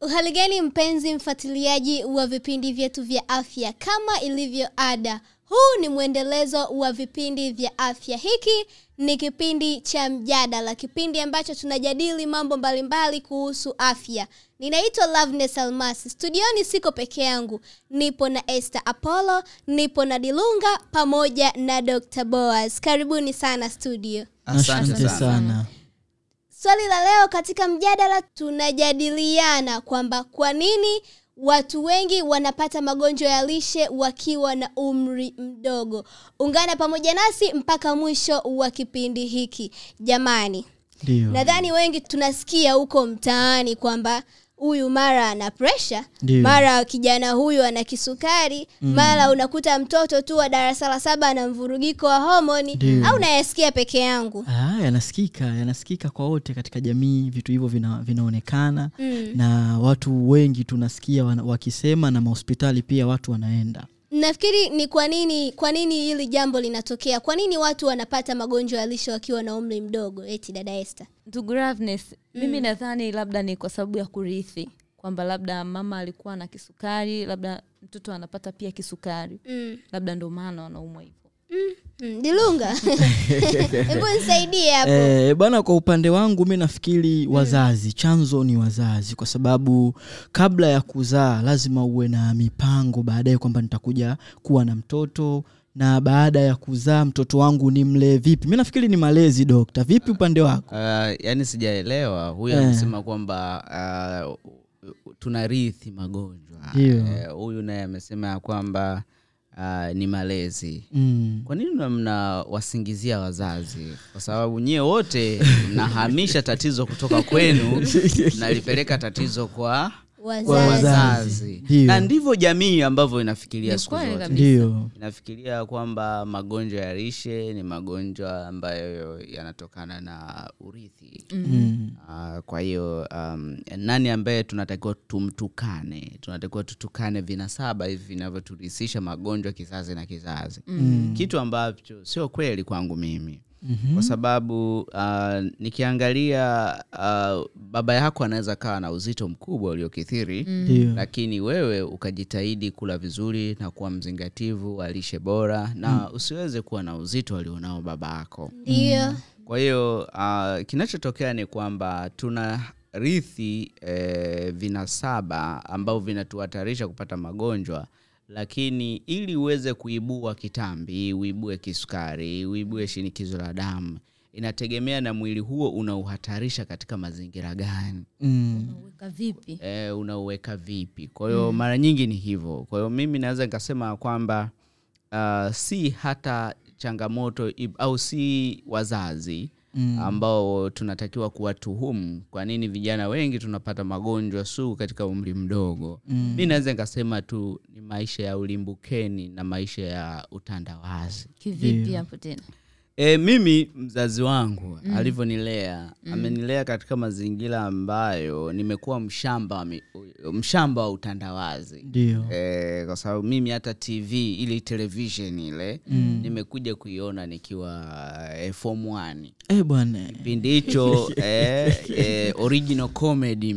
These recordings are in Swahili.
uhaligani mpenzi mfuatiliaji wa vipindi vyetu vya afya? Kama ilivyo ada huu ni mwendelezo wa vipindi vya afya. Hiki ni kipindi cha mjadala kipindi ambacho tunajadili mambo mbalimbali kuhusu afya. Ninaitwa loveness almasi. Studioni siko peke yangu. Nipo na este apollo nipo na dilunga pamoja na dr boas karibuni sana studio. Asante sana swali la leo katika mjadala tunajadiliana kwamba kwa nini watu wengi wanapata magonjwa ya lishe wakiwa na umri mdogo. Ungana pamoja nasi mpaka mwisho wa kipindi hiki. Jamani nadhani wengi tunasikia huko mtaani kwamba huyu mara ana presha mara kijana huyu ana kisukari mm. mara unakuta mtoto tu wa darasa la saba ana mvurugiko wa homoni au nayasikia peke yangu? Ah, yanasikika yanasikika kwa wote katika jamii vitu hivyo vina, vinaonekana. Mm. na watu wengi tunasikia wakisema na mahospitali pia watu wanaenda nafikiri ni kwa nini kwa nini hili jambo linatokea? Kwa nini watu wanapata magonjwa ya lishe wakiwa na umri mdogo? Eti dada Esther? ndugu Ravnes, mimi nadhani labda ni kwa sababu ya kurithi kwamba labda mama alikuwa na kisukari labda mtoto anapata pia kisukari. Mm. labda ndo maana wanaumwa hivyo. Mm, dilunga hebu nisaidie hapo. E, bwana kwa upande wangu mi nafikiri wazazi chanzo ni wazazi kwa sababu kabla ya kuzaa lazima uwe na mipango baadaye kwamba nitakuja kuwa na mtoto na baada ya kuzaa mtoto wangu ni mlee vipi mi nafikiri ni malezi dokta. Vipi upande wako? Uh, yaani sijaelewa. Huyu Eh. amesema kwamba uh, tunarithi magonjwa. Huyu uh, huyu naye amesema ya kwamba uh, ni malezi mm. kwa nini mna- mnawasingizia wazazi kwa sababu nyie wote mnahamisha tatizo kutoka kwenu mnalipeleka tatizo kwa wazazi, na ndivyo jamii ambavyo inafikiria siku zote. ndio. Inafikiria kwamba magonjwa ya lishe ni magonjwa ambayo yanatokana na urithi. Mm. Uh, kwa hiyo um, nani ambaye tunatakiwa tumtukane? Tunatakiwa tutukane vinasaba hivi vinavyoturisisha magonjwa kizazi na kizazi. Mm. kitu ambacho sio kweli kwangu mimi Mhm. kwa sababu uh, nikiangalia uh, baba yako anaweza kawa na uzito mkubwa uliokithiri ndio. lakini wewe ukajitahidi kula vizuri na kuwa mzingativu wa lishe bora na usiweze kuwa na uzito alionao baba yako. Ndio. Kwa hiyo uh, kinachotokea ni kwamba tuna rithi eh, vinasaba ambao vinatuhatarisha kupata magonjwa lakini ili uweze kuibua kitambi uibue kisukari uibue shinikizo la damu inategemea na mwili huo unauhatarisha katika mazingira gani mm. weka vipi e, unauweka vipi kwa hiyo mm. mara nyingi ni hivyo kwa hiyo mimi naweza nikasema kwamba uh, si hata changamoto au si wazazi Mm. ambao tunatakiwa kuwatuhumu. Kwa nini vijana wengi tunapata magonjwa sugu katika umri mdogo? Mm. mi naweza nikasema tu ni maisha ya ulimbukeni na maisha ya utandawazi. Kivipi hapo tena E, mimi mzazi wangu mm. alivyonilea mm. amenilea katika mazingira ambayo nimekuwa mshamba wa mshamba wa utandawazi. Ndio. E, kwa sababu mimi hata tv ili television ile mm. nimekuja kuiona nikiwa e, form one. Eh, bwana. Kipindi hicho e, e, original comedy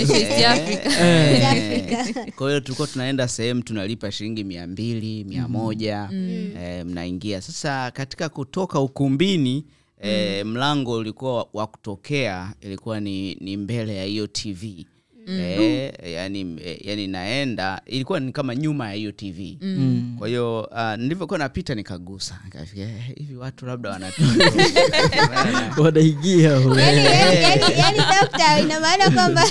east africa. Eh, kwa hiyo tulikuwa tunaenda sehemu tunalipa shilingi mia mbili mia moja. Eh, mnaingia. Sasa katika kutoka ukumbini eh, mlango ulikuwa wa- wa kutokea ilikuwa ni, ni mbele ya hiyo tv Eh, yani, eh, yani naenda ilikuwa ni kama nyuma ya hiyo tv Mm. kwa hiyo uh, nilivyokuwa napita nikagusa. Nikafikia "Eh, hivi watu labda wanawanaigia yani, yani, yani dokta ina maana kwamba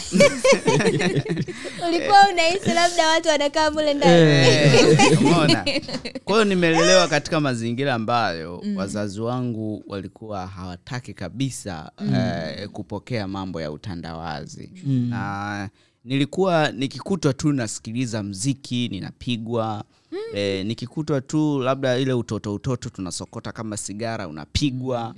ulikuwa unahisi labda watu wanakaa mule ndaniona kwa hiyo nimelelewa katika mazingira ambayo wazazi wangu walikuwa hawataki kabisa eh, kupokea mambo ya utandawazi. Na nilikuwa nikikutwa tu nasikiliza mziki ninapigwa Eh, nikikutwa tu labda ile utoto utoto tunasokota kama sigara unapigwa.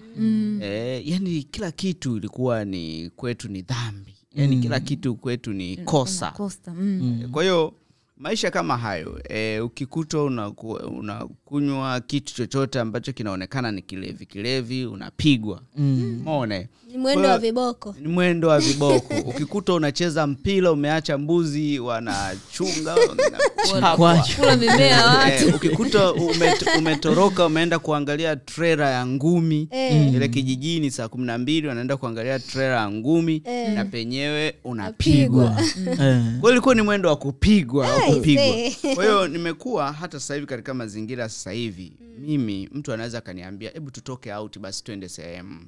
Eh, yani kila kitu ilikuwa ni kwetu ni dhambi. Yani kila kitu kwetu ni kosa. Costa, mm. kwa hiyo maisha kama hayo e, ukikutwa unakunywa unakunywa kitu chochote ambacho kinaonekana ni kilevi kilevi unapigwa. Mm. mone Ni mwendo wa viboko. ni mwendo wa viboko. Ukikuta unacheza mpira umeacha mbuzi wanachunga wanachapwa. Mimea watu. Eh, ukikuta umet, umetoroka umeenda kuangalia trela ya ngumi. Eh. ile kijijini saa kumi na mbili wanaenda kuangalia trela ya ngumi Eh. na penyewe unapigwa. Pigwa kwa hiyo ilikuwa ni mwendo wa kupigwa au kupigwa. kwa hiyo nimekuwa hata sasa hivi katika mazingira sasa hivi mimi mtu anaweza akaniambia hebu tutoke auti basi twende sehemu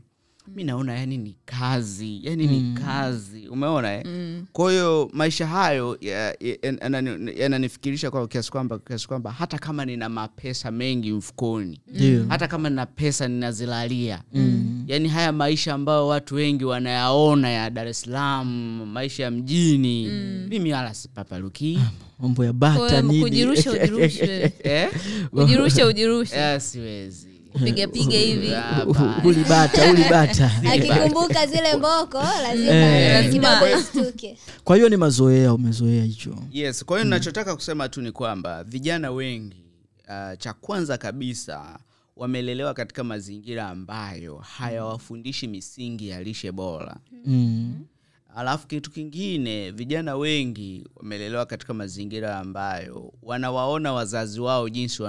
mi naona yani ni kazi yani ni kazi umeona eh? kwa hiyo maisha hayo ya- ya- ya, yananifikirisha kwa kiasi kwamba kiasi kwamba hata kama nina mapesa mengi mfukoni Ndio. hata kama nina pesa ninazilalia mm. yani haya maisha ambayo watu wengi wanayaona ya dar es salaam maisha ya mjini mm. mimi wala sipapaluki mambo ya bata nini kujirusha ujirushe eh? ujirushe ujirushe Eh, siwezi piga piga hivi. ulibata ulibata akikumbuka zile mboko lazima Eh. Lazima. kwa hiyo ni mazoea umezoea hicho. Yes kwa hiyo ninachotaka kusema tu ni kwamba vijana wengi uh, cha kwanza kabisa wamelelewa katika mazingira ambayo hayawafundishi misingi ya lishe bora. Mm. alafu kitu kingine vijana wengi wamelelewa katika mazingira ambayo wanawaona wazazi wao jinsi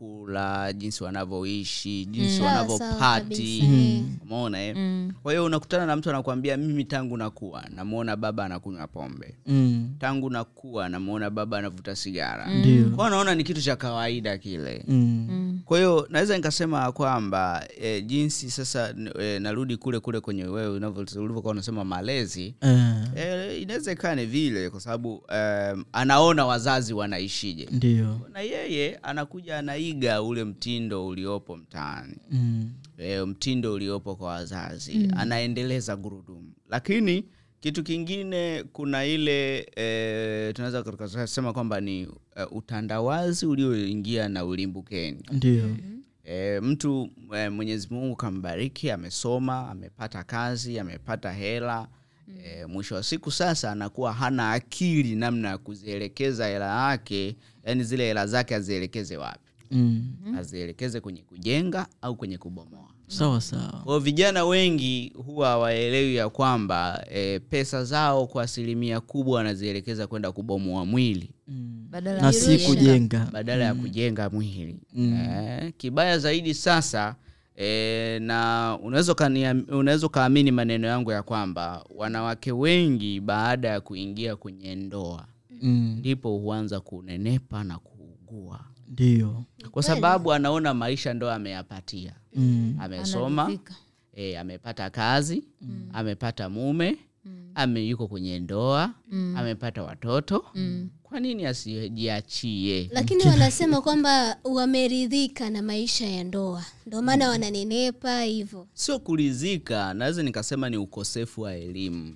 wanavyokula jinsi wanavyoishi jinsi sawa wanavyopati. Mm. umeona eh? kwa hiyo unakutana na mtu anakuambia mimi tangu nakuwa namwona baba anakunywa pombe Mm. tangu nakuwa namwona baba anavuta sigara mm. kwao naona ni kitu cha kawaida kile mm. Kwa hiyo naweza nikasema kwamba e, jinsi sasa e, narudi kule kule kwenye wewe ulivyokuwa unasema malezi Eh, e, inaweza ikaa ni vile kwa sababu um, anaona wazazi wanaishije. Ndio. Na yeye anakuja anaiga ule mtindo uliopo mtaani. Mm. e, mtindo uliopo kwa wazazi. Mm. anaendeleza gurudumu. Lakini kitu kingine kuna ile e, tunaweza kusema kwamba ni uh, utandawazi ulioingia na ulimbukeni. Ndio e, mtu e, mwenyezi mungu kambariki amesoma amepata kazi amepata hela e, mwisho wa siku sasa anakuwa hana akili namna ya kuzielekeza hela yake yani zile hela zake azielekeze wapi? Mm. azielekeze kwenye kujenga au kwenye kubomoa sawa sawa. Kwao vijana wengi huwa hawaelewi ya kwamba e, pesa zao kwa asilimia kubwa wanazielekeza kwenda kubomoa mwili. Mm. badala na si kujenga. badala badala ya kujenga mwili. Eh, kibaya zaidi sasa e, na unaweza unaweza ukaamini maneno yangu ya kwamba wanawake wengi baada ya kuingia kwenye ndoa mm. ndipo huanza kunenepa na kuugua ndio. Kwa sababu anaona maisha ndo ameyapatia. Mm. amesoma e, amepata kazi mm. amepata mume mm. ame yuko kwenye ndoa mm. amepata watoto. Mm. kwa nini asijiachie? Lakini wanasema kwamba wameridhika na maisha ya ndoa. Ndo maana wananenepa hivyo. Sio kuridhika naweza nikasema ni ukosefu wa elimu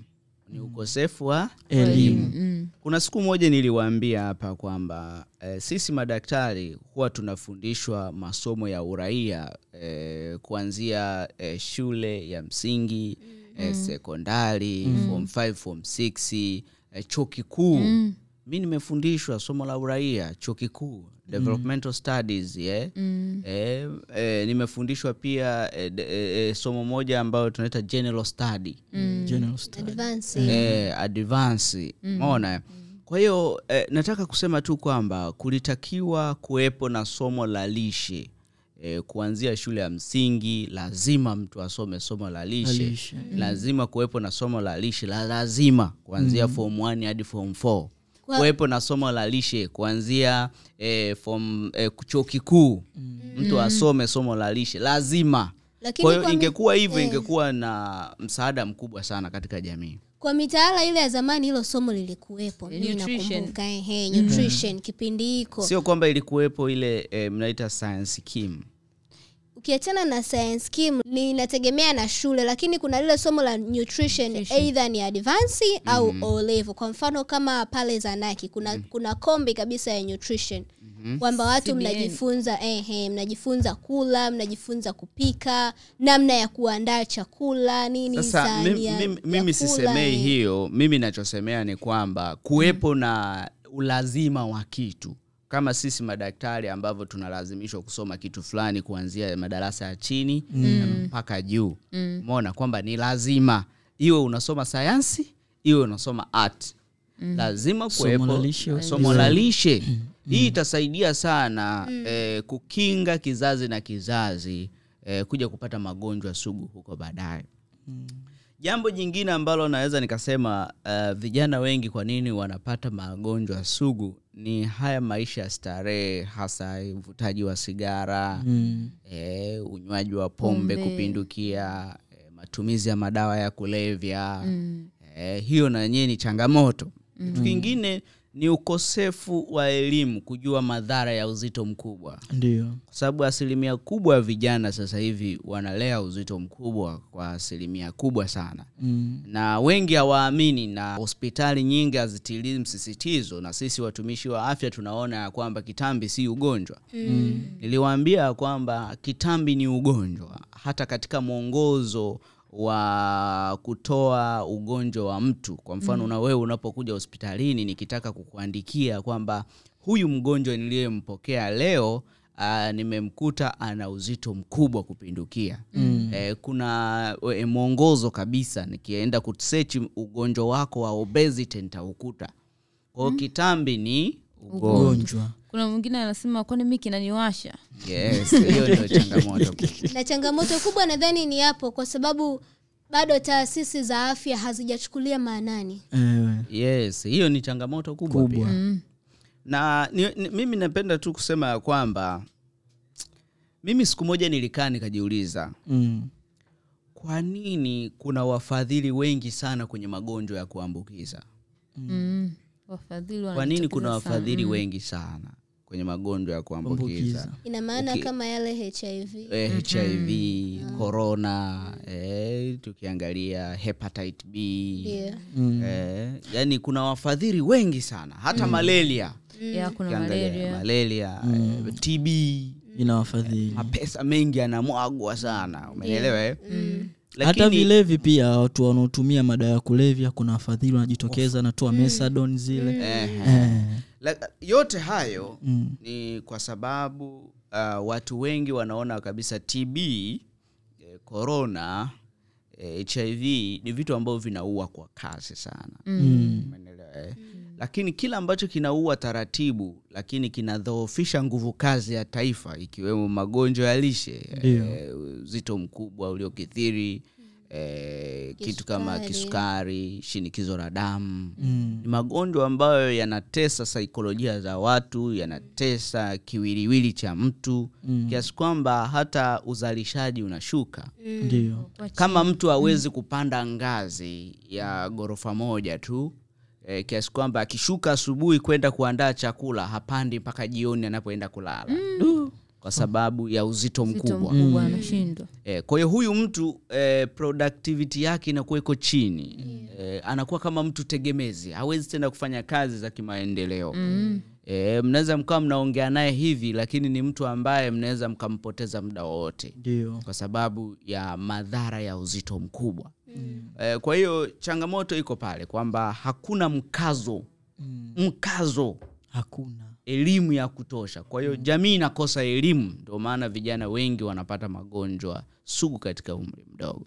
ni ukosefu wa elimu. Mm. kuna siku moja niliwaambia hapa kwamba e, sisi madaktari huwa tunafundishwa masomo ya uraia e, kuanzia e, shule ya msingi e, sekondari form 5 form 6 e, chuo kikuu. Mi nimefundishwa somo la uraia chuo kikuu developmental studies yeah? mm. e, e, nimefundishwa pia e, de- eh, eh, somo moja ambayo tunaita general study. General study. advance eh, advance mona kwa hiyo e, nataka kusema tu kwamba kulitakiwa kuwepo na somo la lishe. E, kuanzia shule ya msingi lazima mtu asome somo la lishe, lishe. lazima kuwepo na somo la lishe la lazima kuanzia form 1 hadi form 4 Kwa- kuwepo na somo la lishe kuanzia eh, form eh, chuo kikuu. Mtu asome somo la lishe. Lazima. Kwa hiyo ingekuwa hivyo eh. ingekuwa na msaada mkubwa sana katika jamii. Kwa mitaala ile ya zamani hilo somo lilikuwepo. Mimi Nutrition. mm. kipindi hiko. Sio kwamba ilikuwepo ile eh, mnaita science kim ukiachana na science kim ni inategemea na shule lakini kuna lile somo la nutrition either ni advance au O level kwa mfano kama pale zanaki kuna kuna kombi kabisa ya nutrition. Kwamba watu CBN. mnajifunza ehe mnajifunza kula mnajifunza kupika namna ya kuandaa chakula nini sasa mimi, ya- mimi, mimi sisemei eh. hiyo. Mimi nachosemea ni kwamba kuwepo na ulazima wa kitu kama sisi madaktari ambavyo tunalazimishwa kusoma kitu fulani kuanzia madarasa ya chini mpaka juu. Umeona kwamba ni lazima iwe unasoma sayansi iwe unasoma art. Lazima Somo la kuwepo lishe somo la lishe. Hii itasaidia sana eh, kukinga kizazi na kizazi eh, kuja kupata magonjwa sugu huko baadaye jambo jingine ambalo naweza nikasema uh, vijana wengi kwa nini wanapata magonjwa sugu ni haya maisha ya starehe hasa uvutaji wa sigara Mm. eh, unywaji wa pombe, Pombe. kupindukia eh, matumizi ya madawa ya kulevya Mm. eh, hiyo na yenyewe ni changamoto kitu kingine ni ukosefu wa elimu kujua madhara ya uzito mkubwa. Ndio. Kwa sababu asilimia kubwa ya vijana sasa hivi wanalea uzito mkubwa kwa asilimia kubwa sana. Mm. na wengi hawaamini na hospitali nyingi hazitilii msisitizo na sisi watumishi wa afya tunaona ya kwamba kitambi si ugonjwa. Mm. niliwaambia kwamba kitambi ni ugonjwa. Hata katika mwongozo wa kutoa ugonjwa wa mtu. Kwa mfano na wewe unapokuja hospitalini nikitaka kukuandikia kwamba huyu mgonjwa niliyempokea leo Uh, nimemkuta ana uzito mkubwa kupindukia. Mm. eh, kuna e, mwongozo kabisa nikienda kusechi ugonjwa wako wa obesity nitaukuta. Kwao kitambi ni ugonjwa. gonjwa kuna mwingine anasema kwani mi kinaniwasha yes hiyo ndio changamoto kubwa. na changamoto kubwa nadhani ni hapo kwa sababu bado taasisi za afya hazijachukulia maanani yes hiyo ni changamoto kubwa, Kubwa. Pia. na ni, ni, mimi napenda tu kusema ya kwamba mimi siku moja nilikaa nikajiuliza mm. kwa nini kuna wafadhili wengi sana kwenye magonjwa ya kuambukiza mm. mm. kwa nini kuna wafadhili sana. wafadhili wengi sana kwenye magonjwa ya kuambukiza. Ina maana Okay. kama yale hiv eh, hiv corona eh, tukiangalia hepatite b. Yeah. Mm. eh, yani kuna wafadhili wengi sana. Hata malaria. Ya kuna Ukiangalia malaria. mm. eh, tb ina wafadhili. Mapesa mengi yanamwagwa sana. Umeelewa eh? hata vilevi pia watu wanaotumia madawa ya kulevya kuna wafadhili wanajitokeza natoa mesadon zile eh, Eh. La- yote hayo Mm. ni kwa sababu uh, watu wengi wanaona kabisa tb eh, eh, hiv ni vitu ambavyo vinaua kwa kasi sana Mm. mm. eh? Lakini kila ambacho kinaua taratibu lakini kinadhoofisha nguvu kazi ya taifa ikiwemo magonjwa ya lishe eh, uzito mkubwa uliokithiri e, kitu kama Kisukari. shinikizo la damu. Mm. ni magonjwa ambayo yanatesa saikolojia za watu yanatesa kiwiliwili cha mtu Mm. kiasi kwamba hata uzalishaji unashuka. Ndio. Kama mtu hawezi kupanda ngazi ya ghorofa moja tu e, kiasi kwamba akishuka asubuhi kwenda kuandaa chakula hapandi mpaka jioni anapoenda kulala. Kwa sababu ya uzito mkubwa. mm. E, kwa hiyo huyu mtu e, productivity yake inakuwa iko chini. E, anakuwa kama mtu tegemezi. Hawezi tena kufanya kazi za kimaendeleo. Mm. e, mnaweza mkawa mnaongea naye hivi lakini ni mtu ambaye mnaweza mkampoteza muda wowote. Kwa sababu ya madhara ya uzito mkubwa mm. eh, kwa hiyo changamoto iko pale kwamba hakuna mkazo. Mm. mkazo. Hakuna. Elimu ya kutosha. Kwa hiyo jamii inakosa elimu ndio maana vijana wengi wanapata magonjwa sugu katika umri mdogo.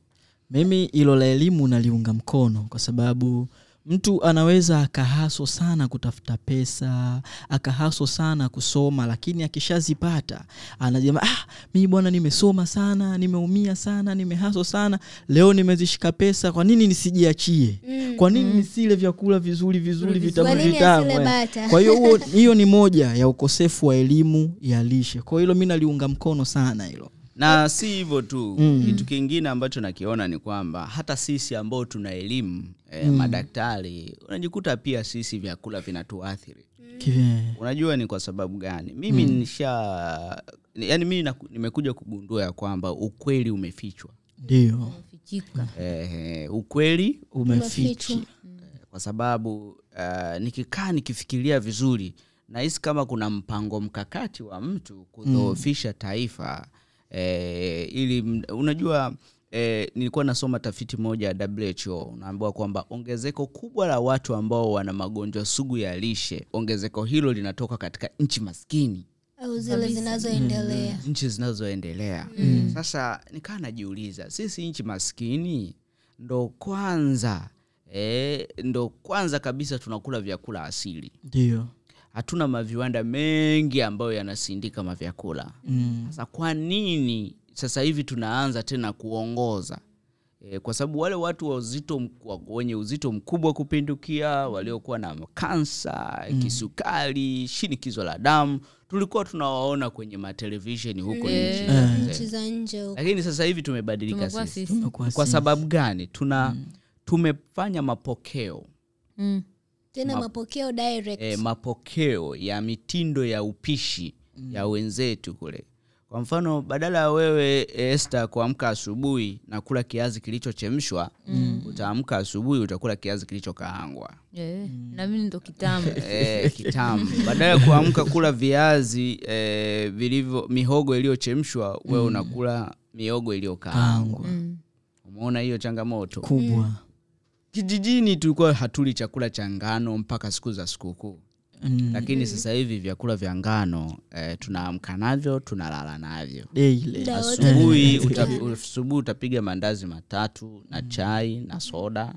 Mimi hilo la elimu naliunga mkono kwa sababu mtu anaweza akahaswa sana kutafuta pesa akahaswa sana kusoma lakini akishazipata anasema ah, mii bwana nimesoma sana nimeumia sana nimehaswa sana leo nimezishika pesa kwa nini nisijiachie? Mm. kwa nini nisile vyakula vizuri vizuri vitamu Kwa vitamu asile eh? kwa hiyo hiyo ni moja ya ukosefu wa elimu ya lishe. Kwa hilo mi naliunga mkono sana hilo na si hivyo tu Mm. kitu kingine ambacho nakiona ni kwamba hata sisi ambao tuna elimu eh, madaktari unajikuta pia sisi vyakula vinatuathiri. Mm. unajua ni kwa sababu gani? Mimi nisha yani mimi nimekuja kugundua ya kwamba ukweli umefichwa. Ndio. Eh, ukweli umefichwa. Kwa sababu uh, nikikaa nikifikiria vizuri nahisi kama kuna mpango mkakati wa mtu kudhoofisha taifa eh, ili unajua eh, nilikuwa nasoma tafiti moja ya who unaambiwa kwamba ongezeko kubwa la watu ambao wana magonjwa sugu ya lishe ongezeko hilo linatoka katika nchi maskini. Au zile zinazoendelea. Nchi zinazoendelea. Sasa nikaa najiuliza sisi nchi maskini ndo kwanza eh, ndo kwanza kabisa tunakula vyakula asili. Ndio hatuna maviwanda mengi ambayo yanasindika mavyakula. Sasa kwa nini sasa hivi tunaanza tena kuongoza? E, kwa sababu wale watu wa uzito wenye uzito mkubwa kupindukia waliokuwa na kansa kisukari shinikizo la damu tulikuwa tunawaona kwenye matelevisheni huko yeah. nchi za nje. nchi za nje huko. Lakini sasa hivi tumebadilika sisi. Sisi kwa sababu gani? Tuna tumefanya mapokeo. Mm. Tena map, mapokeo direct. e, mapokeo ya mitindo ya upishi ya wenzetu kule. Kwa mfano badala ya wewe este kuamka asubuhi na kula kiazi kilichochemshwa utaamka asubuhi utakula kiazi kilichokaangwa. Yeah. na mimi ndo kitamu. E, kitamu. Badala ya kuamka kula viazi e, vilivyo mihogo iliyochemshwa wewe unakula miogo iliyokaangwa. Mm. umeona hiyo changamoto? Kubwa kijijini tulikuwa hatuli chakula cha ngano mpaka siku za sikukuu. Mm. lakini sasa hivi vyakula vya ngano eh, tunaamka navyo tunalala navyo. Asubuhi uta, utapiga mandazi matatu na chai na soda.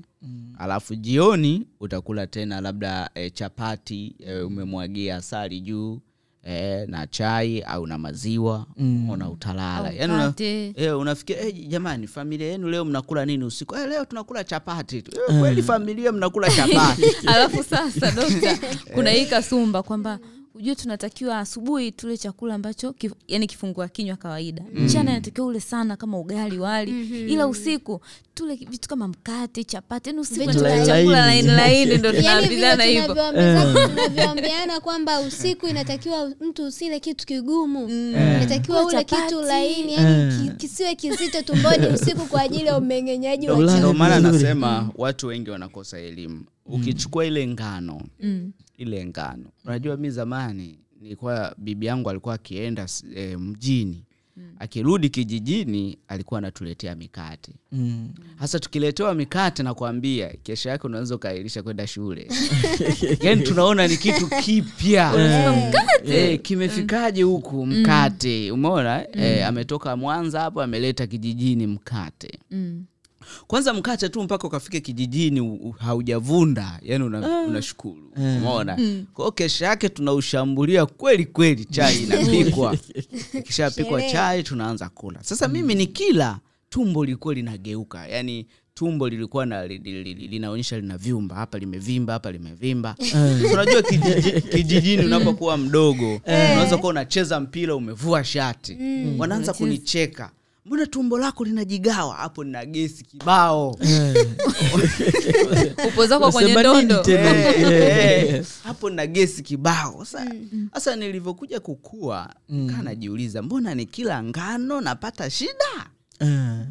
Alafu jioni utakula tena labda eh, chapati eh, umemwagia asali juu eh, na chai au na maziwa Mm. utalala. Yani una, eh, unafikia eh, jamani familia yenu leo mnakula nini usiku? Eh, leo tunakula chapati tu. Eh, kweli familia mnakula chapati. Alafu sasa dokta kuna hii kasumba kwamba ujue tunatakiwa asubuhi tule chakula ambacho kif, yani kifungua kinywa kawaida. Mchana inatakiwa ule sana kama ugali wali. Ila usiku tule vitu kama mkate chapati yani usiku chakula laini laini ndo tunaambizana hivyo. tunavyoambiana kwamba usiku inatakiwa mtu usile kitu kigumu. Inatakiwa Kula ule kitu laini yani Eh. kisiwe kizito tumboni usiku kwa ajili ya umeng'enyaji wa chakula. ndio maana nasema watu wengi wanakosa elimu. Ukichukua ile ngano mm. Ile ngano. Unajua mi zamani nilikuwa bibi yangu alikuwa akienda e, mjini. Mjini akirudi kijijini alikuwa anatuletea mikate. Mm. hasa tukiletewa mikate nakwambia kesho yake unaweza ukairisha kwenda shule. Yani tunaona ni kitu kipya. E, kimefikaje huku mkate? Umeona? Eh, ametoka mwanza hapo ameleta kijijini mkate. Mm. Kwanza mkate tu mpaka ukafike kijijini haujavunda yani una, unashukuru umeona? Kwa kwao kesha yake tunaushambulia kweli kweli chai inapikwa. Ikishapikwa chai tunaanza kula. Sasa mimi ni kila tumbo lilikuwa linageuka. Yani tumbo lilikuwa na, li, li, li, linaonyesha lina vyumba. Hapa limevimba hapa limevimba. Unajua kijiji, kijijini unapokuwa mdogo unaweza kuwa unacheza mpira umevua shati. Wanaanza kunicheka mbona tumbo lako linajigawa? Hapo nina gesi kibao. Upo zako kwenye ndondo. tena? Eh, hapo na gesi kibao. Sasa sasa nilivyokuja kukua kaa najiuliza mbona ni kila ngano napata shida? Eh.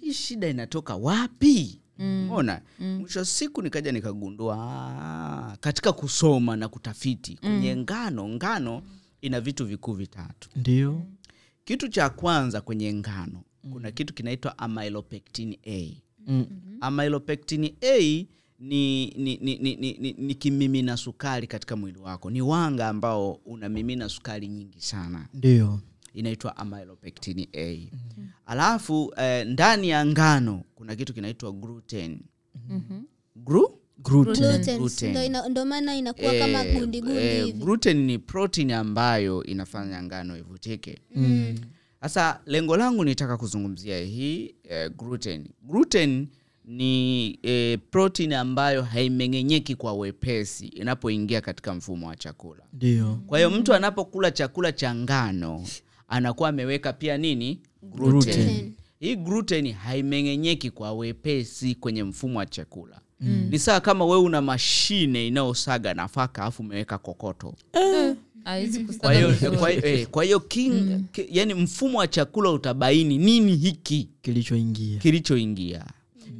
hii shida inatoka wapi? Mona mwisho wa siku nikaja nikagundua ah, katika kusoma na kutafiti kwenye ngano ngano ina vitu vikuu vitatu. Ndio kitu cha kwanza kwenye ngano kuna kitu kinaitwa amylopectin a. Mm. amylopectin a ni, ni, ni, ni, ni, ni, ni kimimina sukari katika mwili wako. Ni wanga ambao unamimina sukari nyingi sana. Ndio. Inaitwa amylopectin a. Alafu eh, ndani ya ngano kuna kitu kinaitwa gluten. Gru? Ndo maana inakuwa kama Eh, gundi gundi eh, gluten ni protein ambayo inafanya ngano ivutike. Mm. sasa lengo langu nitaka kuzungumzia hii eh, gluten. Gluten ni eh, protein ambayo haimeng'enyeki kwa wepesi inapoingia katika mfumo wa chakula. Ndio. Kwa hiyo mtu anapokula chakula cha ngano anakuwa ameweka pia nini? Gluten. Gluten. hii gluten haimeng'enyeki kwa wepesi kwenye mfumo wa chakula ni sawa kama wewe una mashine inayosaga nafaka alafu umeweka kokoto. Hawezi kwa hiyo vizuri. eh, kwa hiyo king- ki- yani mfumo wa chakula utabaini nini hiki kilichoingia. kilichoingia.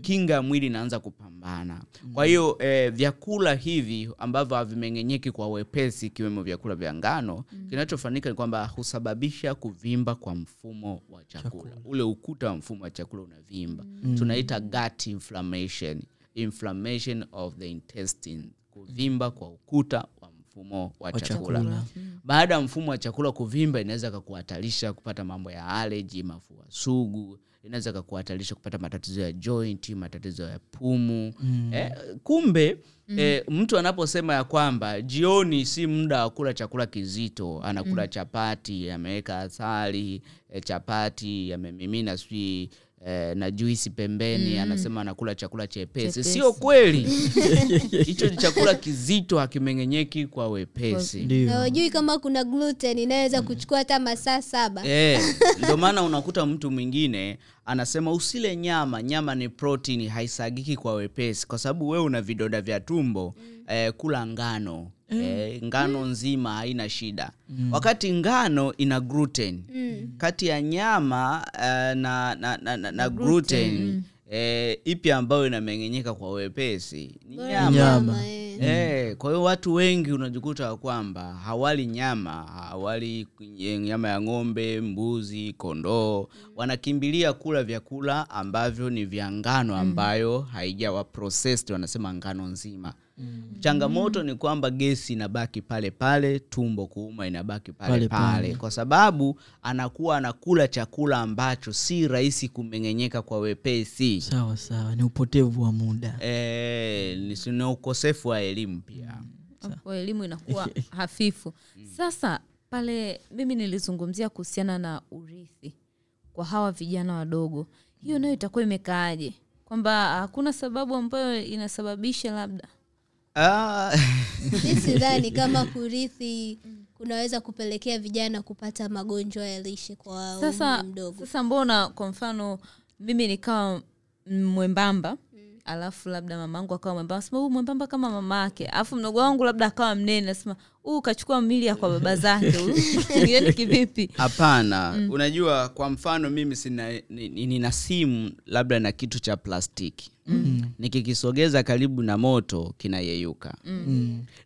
Kinga ya mwili inaanza kupambana. Kwa hiyo eh, vyakula hivi ambavyo havimeng'enyeki kwa wepesi ikiwemo vyakula vya ngano kinachofanyika ni kwamba husababisha kuvimba kwa mfumo wa chakula, ule ukuta wa mfumo wa chakula unavimba. Tunaita gut inflammation inflammation of the intestine kuvimba kwa ukuta wa mfumo wa chakula, chakula, chakula. baada ya mfumo wa chakula kuvimba inaweza kakuhatarisha kupata mambo ya aleji mafua sugu inaweza kakuhatarisha kupata matatizo ya joint matatizo ya pumu mm. eh, kumbe mm. eh, mtu anaposema ya kwamba jioni si muda wa kula chakula kizito anakula mm. chapati ameweka asali eh, chapati amemimina sijui eh, na juisi pembeni mm. anasema anakula chakula chepesi. Sio kweli. Hicho ni chakula kizito hakimeng'enyeki kwa wepesi. Hawajui kama kuna gluten inaweza kuchukua hata masaa saba. Eh, ndio maana unakuta mtu mwingine anasema usile nyama. Nyama ni protein haisagiki kwa wepesi. Kwa sababu wewe una vidonda vya tumbo eh, kula ngano eh, ngano nzima haina shida. Wakati ngano ina gluten. Kati ya nyama uh, na, na, na, na, na gluten. eh, ipi ambayo inameng'enyeka kwa wepesi? Ni nyama Nyama. eh. Eh, kwa hiyo watu wengi unajikuta kwamba hawali nyama hawali nyama ya ng'ombe mbuzi kondoo. Wanakimbilia kula vyakula ambavyo ni vya ngano ambayo haijawa processed wanasema ngano nzima changamoto ni kwamba gesi inabaki pale pale tumbo kuuma inabaki pale Pale pale, pale. kwa sababu anakuwa anakula chakula ambacho si rahisi kumeng'enyeka kwa wepesi. Sawa sawa. Ni upotevu wa muda. E, ni ukosefu wa elimu pia. Mm. elimu inakuwa hafifu. Sasa pale mimi nilizungumzia kuhusiana na urithi kwa hawa vijana wadogo. Hiyo nayo itakuwa imekaaje? Kwamba hakuna sababu ambayo inasababisha labda Ah, mi sidhani kama kurithi kunaweza kupelekea vijana kupata magonjwa ya lishe kwa sasa mdogo. sasa mbona kwa mfano mimi nikawa mm, mwembamba alafu labda mamangu akawa mwembamba. Sema huu mwembamba kama mama yake alafu mdogo wangu labda akawa mnene. Nasema huu kachukua mili ya kwa baba zake. Huyu yani kivipi? Hapana. Unajua kwa mfano mimi sina ni- ni- nina simu labda na kitu cha plastiki. Nikikisogeza karibu na moto kinayeyuka.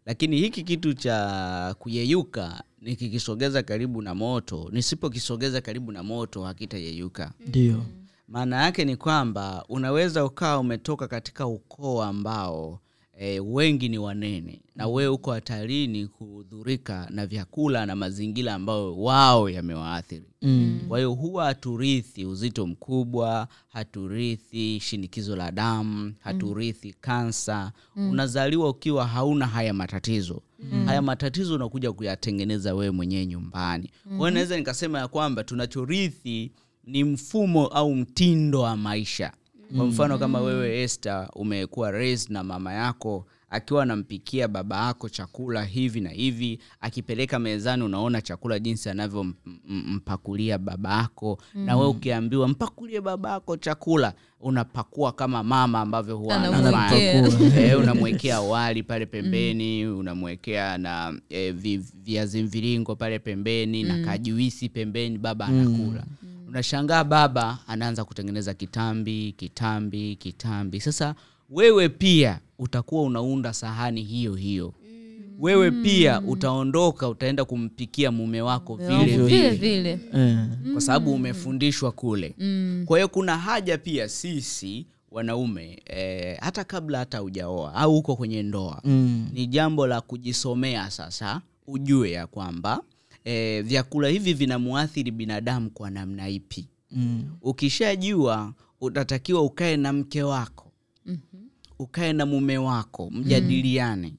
Lakini hiki kitu cha kuyeyuka nikikisogeza karibu na moto nisipokisogeza karibu na moto hakitayeyuka. Ndio maana yake ni kwamba unaweza ukawa umetoka katika ukoo ambao e, wengi ni wanene na wewe uko hatarini kuhudhurika na vyakula na mazingira ambayo wao yamewaathiri. Mm. kwa hiyo huwa haturithi uzito mkubwa haturithi shinikizo la damu haturithi kansa. Unazaliwa ukiwa hauna haya matatizo. Haya matatizo unakuja kuyatengeneza wewe mwenyewe nyumbani. Kwa hiyo naweza nikasema ya kwamba tunachorithi ni mfumo au mtindo wa maisha. Kwa mfano kama wewe este umekuwa raised na mama yako akiwa anampikia baba yako chakula hivi na hivi akipeleka mezani unaona chakula jinsi anavyompakulia baba yako. Na wewe ukiambiwa mpakulie baba yako chakula unapakua kama mama ambavyo huwa anafanya. eh, unamwekea wali pale pembeni unamwekea na vi, viazi mviringo pale pembeni na kajuisi pembeni baba anakula unashangaa baba anaanza kutengeneza kitambi kitambi kitambi. Sasa wewe pia utakuwa unaunda sahani hiyo hiyo. Wewe pia utaondoka utaenda kumpikia mume wako vile vile vile. vile. Eh. kwa sababu umefundishwa kule. Kwa hiyo kuna haja pia sisi wanaume eh, hata kabla hata ujaoa au uko kwenye ndoa Mm. ni jambo la kujisomea sasa ujue ya kwamba eh, vyakula hivi vinamwathiri binadamu kwa namna ipi? Mm. ukishajua utatakiwa ukae na mke wako. Ukae na mume wako mjadiliane.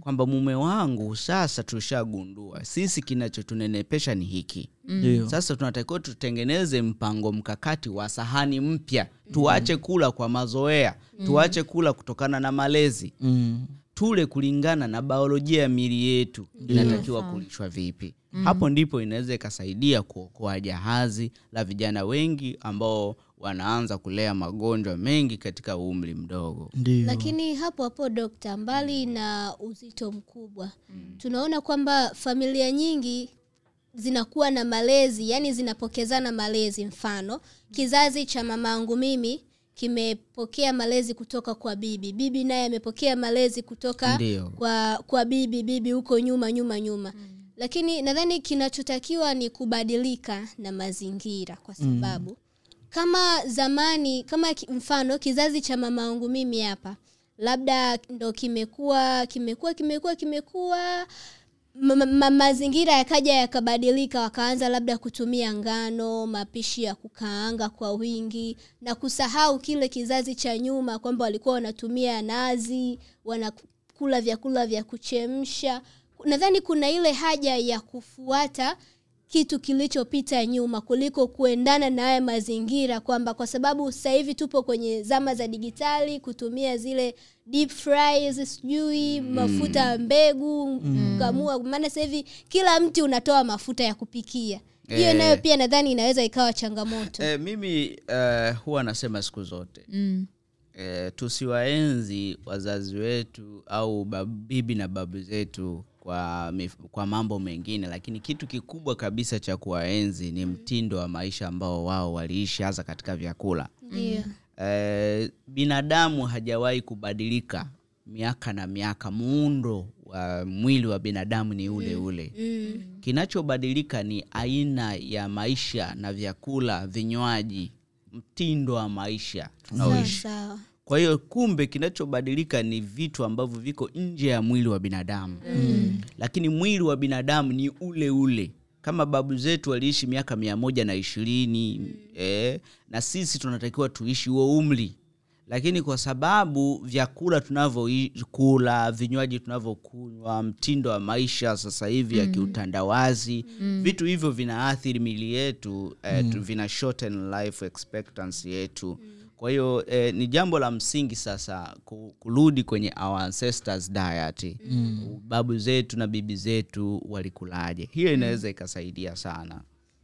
Kwamba mume wangu sasa tushagundua sisi kinachotunenepesha ni hiki. Ndio. Sasa tunatakiwa tutengeneze mpango mkakati wa sahani mpya. Tuache kula kwa mazoea. Tuache kula kutokana na malezi. Mm. Tule kulingana na biolojia ya mili yetu inatakiwa kulishwa vipi. Hapo ndipo inaweza ikasaidia kuokoa jahazi la vijana wengi ambao wanaanza kulea magonjwa mengi katika umri mdogo. Ndiyo. lakini hapo hapo dokta mbali na uzito mkubwa tunaona kwamba familia nyingi zinakuwa na malezi yani zinapokezana malezi. Mfano kizazi cha mamaangu mimi kimepokea malezi kutoka kwa bibi. Bibi naye amepokea malezi kutoka kwa kwa bibi bibi huko nyuma nyuma nyuma. Lakini nadhani kinachotakiwa ni kubadilika na mazingira kwa sababu kama zamani kama mfano kizazi cha mama wangu mimi hapa labda ndo kimekuwa kimekuwa kimekuwa kimekuwa ma, ma, ma, mazingira yakaja yakabadilika wakaanza labda kutumia ngano mapishi ya kukaanga kwa wingi na kusahau kile kizazi cha nyuma kwamba walikuwa wanatumia nazi wanakula vyakula vya kuchemsha. Nadhani kuna ile haja ya kufuata kitu kilichopita nyuma kuliko kuendana na haya mazingira kwamba kwa sababu sasa hivi tupo kwenye zama za digitali kutumia zile deep fries sijui mafuta ya mbegu kamua maana sasa hivi kila mti unatoa mafuta ya kupikia. Hiyo Eh. nayo pia nadhani inaweza ikawa changamoto. Eh, mimi uh, huwa nasema siku zote. Mm. eh, tusiwaenzi wazazi wetu au bibi na babu zetu kwa, kwa mambo mengine lakini kitu kikubwa kabisa cha kuwaenzi ni mtindo wa maisha ambao wao waliishi hasa katika vyakula. Yeah. e, binadamu hajawahi kubadilika miaka na miaka. Muundo wa mwili wa binadamu ni ule ule. Mm. kinachobadilika ni aina ya maisha na vyakula vinywaji mtindo wa maisha sawa tunaoishi sawa kwa hiyo kumbe kinachobadilika ni vitu ambavyo viko nje ya mwili wa binadamu. Mm. lakini mwili wa binadamu ni ule ule. Kama babu zetu waliishi miaka mia moja na ishirini mm. eh, na sisi tunatakiwa tuishi huo umri. Lakini kwa sababu vyakula tunavyokula vinywaji tunavyokunywa mtindo wa maisha sasa hivi ya kiutandawazi vitu hivyo vinaathiri mili yetu eh, mm. vina shorten life expectancy yetu kwa hiyo eh, ni jambo la msingi sasa kurudi kwenye our ancestors diet. Babu zetu na bibi zetu walikulaje? Hiyo inaweza ikasaidia sana.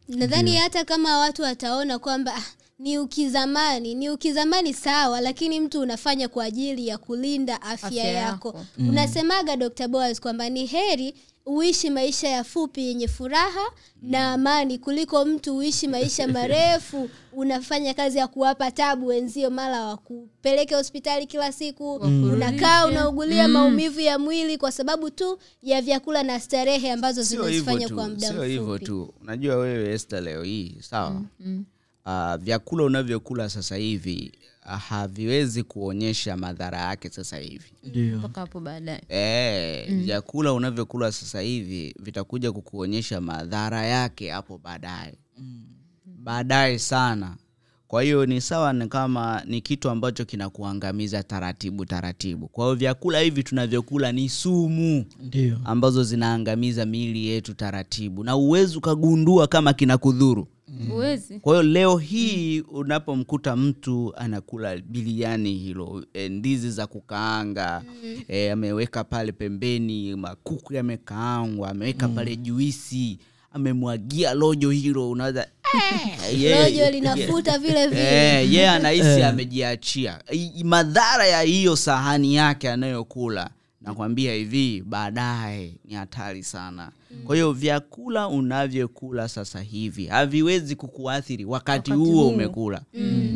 Nadhani hata kama watu wataona kwamba ah, ni ukizamani ni ukizamani sawa lakini mtu unafanya kwa ajili ya kulinda afya, Afya yako, yako. unasemaga dr boas kwamba ni heri uishi maisha ya fupi yenye furaha na amani kuliko mtu uishi maisha marefu unafanya kazi ya kuwapa tabu wenzio mara wakupeleke hospitali kila siku unakaa unaugulia maumivu ya mwili kwa sababu tu ya vyakula na starehe ambazo zinazifanya kwa muda sio hivyo tu. Unajua wewe Esther leo hii sawa? Uh, vyakula unavyokula sasa hivi haviwezi kuonyesha madhara yake sasa hivi. Ndio. Mpaka hapo baadaye. Eh, vyakula unavyokula sasa hivi vitakuja kukuonyesha madhara yake hapo baadaye. Baadaye sana. Kwa hiyo ni sawa ni kama ni kitu ambacho kinakuangamiza taratibu taratibu. Kwa hiyo vyakula hivi tunavyokula ni sumu. Ndiyo. ambazo zinaangamiza miili yetu taratibu. Na uwezi ukagundua kama kinakudhuru huwezi. Kwa hiyo leo hii unapomkuta mtu anakula biliani hilo e, ndizi za kukaanga e, ameweka pale pembeni makuku yamekaangwa ameweka pale juisi amemwagia lojo hilo unaweza yeah, lojo linafuta linafuta vile vile. Eh, yeah, anahisi amejiachia. I- i- madhara ya hiyo sahani yake anayokula nakwambia hivi baadaye ni hatari sana. Kwa hiyo vyakula unavyokula sasa hivi haviwezi kukuathiri wakati, Wakati huo umekula.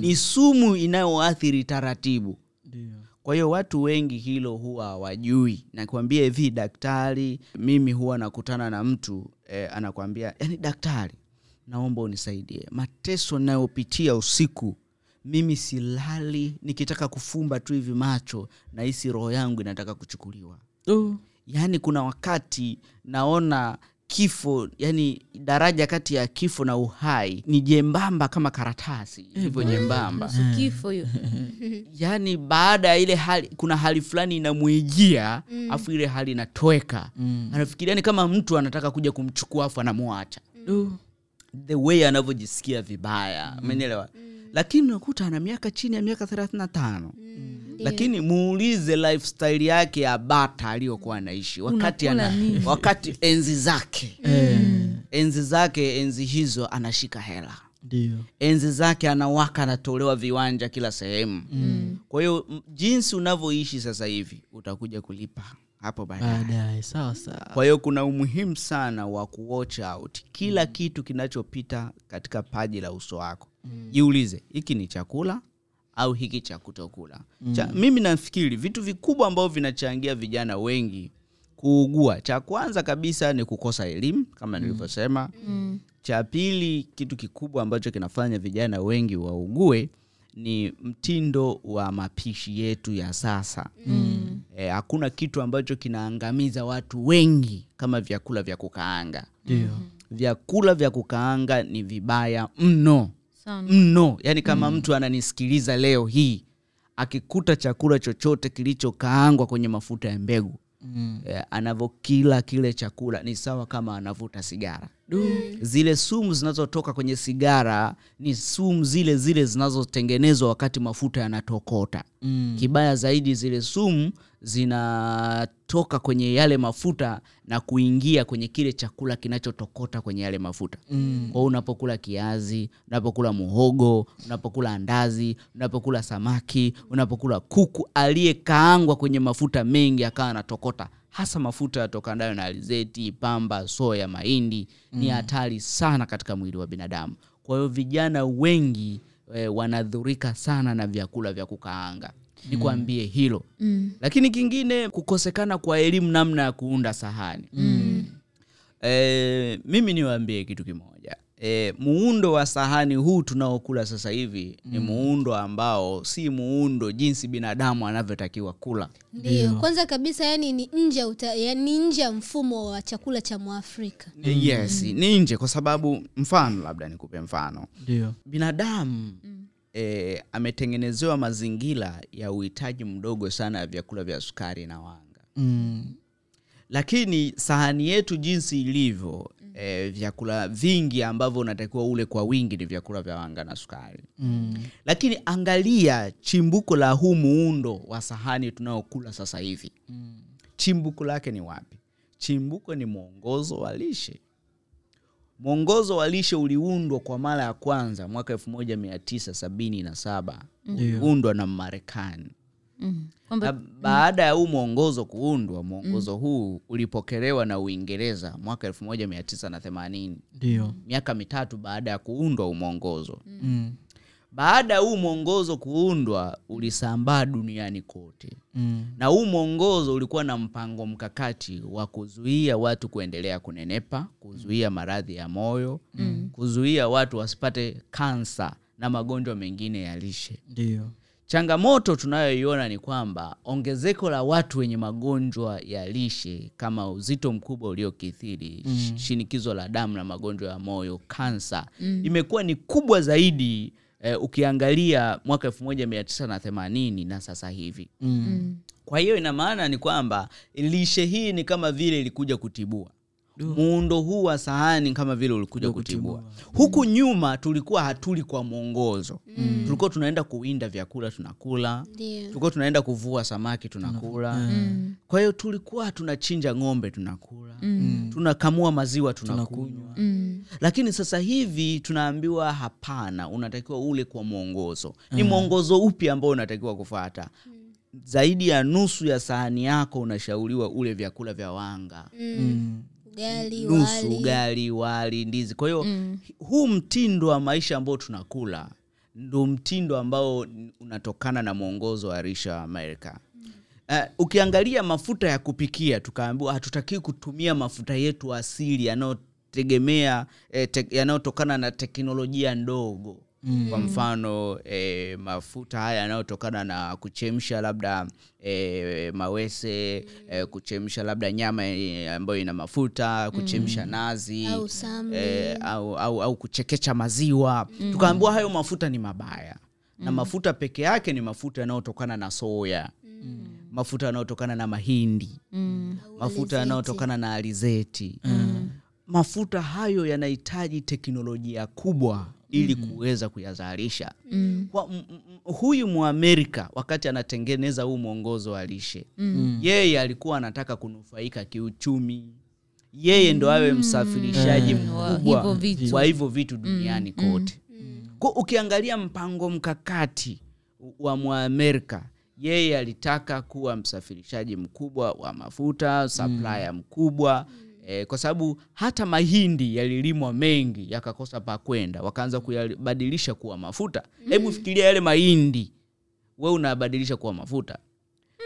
Ni sumu inayoathiri taratibu. Ndio. Kwa hiyo watu wengi hilo huwa hawajui. Nakwambia hivi daktari mimi huwa nakutana na mtu eh, anakwambia yani daktari naomba unisaidie. Mateso nayopitia usiku mimi silali nikitaka kufumba tu hivi macho nahisi roho yangu inataka kuchukuliwa. Uh. yaani kuna wakati naona kifo yani daraja kati ya kifo na uhai ni jembamba kama karatasi. Hivyo jembamba. Nusu kifo hiyo. Yaani baada ya ile hali kuna hali fulani inamwijia afu ile hali inatoweka. Mm. anafikiria ni kama mtu anataka kuja kumchukua afu anamwacha. Mm. the way anavyojisikia vibaya. Umenielewa lakini unakuta ana miaka chini ya miaka thelathini na tano. Lakini muulize lifestyle yake ya bata aliyokuwa anaishi. Wakati, ana, wakati enzi zake. Mm. enzi zake enzi hizo anashika hela. Ndio enzi zake anawaka anatolewa viwanja kila sehemu. Mm. kwa hiyo jinsi unavyoishi sasa hivi utakuja kulipa hapo baadaye. Sawa sawa. Kwa hiyo kuna umuhimu sana wa kuwatch out kila kitu kinachopita katika paji la uso wako. Jiulize hiki ni chakula au hiki cha kutokula? Cha, mimi nafikiri vitu vikubwa ambavyo vinachangia vijana wengi kuugua cha kwanza kabisa ni kukosa elimu kama nilivyosema. Cha pili kitu kikubwa ambacho kinafanya vijana wengi waugue ni mtindo wa mapishi yetu ya sasa. Mm. e, hakuna kitu ambacho kinaangamiza watu wengi kama vyakula vya kukaanga. Ndio. Vyakula vya kukaanga ni vibaya mno. Sana. Mno. Yaani kama mtu ananisikiliza leo hii akikuta chakula chochote kilichokaangwa kwenye mafuta ya mbegu mm. eh, anavyokila kile chakula ni sawa kama anavuta sigara zile sumu zinazotoka kwenye sigara ni sumu zile zile zinazotengenezwa wakati mafuta yanatokota Mm. kibaya zaidi zile sumu zinatoka kwenye yale mafuta na kuingia kwenye kile chakula kinachotokota kwenye yale mafuta. Mm. kwao unapokula kiazi unapokula muhogo unapokula andazi unapokula samaki unapokula kuku aliyekaangwa kwenye mafuta mengi akawa anatokota. Hasa mafuta yatokanayo na alizeti pamba soya mahindi ni hatari sana katika mwili wa binadamu. Kwa hiyo vijana wengi e, wanadhurika sana na vyakula vya kukaanga nikwambie hilo. Mm. lakini kingine kukosekana kwa elimu namna ya kuunda sahani. Mm. e, mimi niwaambie kitu kimoja. E, muundo wa sahani huu tunaokula sasa hivi ni muundo ambao si muundo jinsi binadamu anavyotakiwa kula. Ndio. Kwanza kabisa yani ni nje uta- yani nje ya mfumo wa chakula cha mwafrika. Mm. yes ni nje kwa sababu mfano labda nikupe mfano. Ndio. Binadamu e, ametengenezewa mazingira ya uhitaji mdogo sana ya vyakula vya sukari na wanga. Mm. lakini sahani yetu jinsi ilivyo e, vyakula vingi ambavyo unatakiwa ule kwa wingi ni vyakula vya wanga na sukari. Mm. lakini angalia chimbuko la huu muundo wa sahani tunayokula sasa hivi. Chimbuko lake ni wapi? Chimbuko ni mwongozo wa lishe mwongozo wa lishe uliundwa kwa mara ya kwanza mwaka 1977 uliundwa na marekani. Mm. na baada ya huu mwongozo kuundwa mwongozo huu ulipokelewa na uingereza mwaka 1980 ndio. Miaka mitatu baada ya kuundwa huu mwongozo. Mm. Baada ya huu mwongozo kuundwa ulisambaa duniani kote Mm. na huu mwongozo ulikuwa na mpango mkakati wa kuzuia watu kuendelea kunenepa kuzuia maradhi ya moyo mm. kuzuia watu wasipate kansa na magonjwa mengine ya lishe ndio changamoto tunayoiona ni kwamba ongezeko la watu wenye magonjwa ya lishe kama uzito mkubwa uliokithiri mm. shinikizo la damu na magonjwa ya moyo kansa mm. imekuwa ni kubwa zaidi eh, ukiangalia mwaka 1980 na sasa hivi. Mm. kwa hiyo ina maana ni kwamba lishe hii ni kama vile ilikuja kutibua muundo huu wa sahani kama vile ulikuja kutibua. huku nyuma tulikuwa hatuli kwa mwongozo. Mm. tulikuwa tunaenda kuwinda vyakula tunakula. Tulikuwa tunaenda kuvua samaki tunakula. Mm. kwa hiyo tulikuwa tunachinja ng'ombe tunakula. Mm. tunakamua maziwa tunakunywa. Mm. lakini sasa hivi tunaambiwa hapana unatakiwa ule kwa mwongozo. Ni mwongozo upi ambao unatakiwa kufata zaidi ya nusu ya sahani yako unashauriwa ule vyakula vya wanga. Mm. Nusu wali. ugali wali ndizi. Kwa hiyo Mm. huu mtindo wa maisha ambao tunakula ndo mtindo ambao unatokana na mwongozo wa risha wa amerika uh, ukiangalia mafuta ya kupikia tukaambiwa hatutakii kutumia mafuta yetu asili yanayotegemea eh, te, yanayotokana na teknolojia ndogo mm. kwa mfano e, mafuta haya yanayotokana na kuchemsha labda e, mawese e, kuchemsha labda nyama ambayo ina mafuta kuchemsha nazi au eh, au, au, au kuchekecha maziwa. Mm. tukaambiwa hayo mafuta ni mabaya. Na mafuta peke yake ni mafuta yanayotokana na soya. Mm. mafuta yanayotokana na mahindi. Mm. mafuta yanayotokana na alizeti. Mm. mafuta hayo yanahitaji teknolojia kubwa ili kuweza kuyazalisha. Mm. kwa, m, m, huyu mwamerika wakati anatengeneza huu mwongozo wa lishe Mm. yeye alikuwa anataka kunufaika kiuchumi. Yeye ndo awe msafirishaji Mm. Mkubwa hivyo vitu. wa hivyo vitu duniani kote. Kwa ukiangalia mpango mkakati wa mwamerika yeye alitaka kuwa msafirishaji mkubwa wa mafuta supplier mkubwa eh, kwa sababu hata mahindi yalilimwa mengi yakakosa pa kwenda. Wakaanza kuyabadilisha kuwa mafuta. Hebu fikiria yale mahindi. We unabadilisha kuwa mafuta.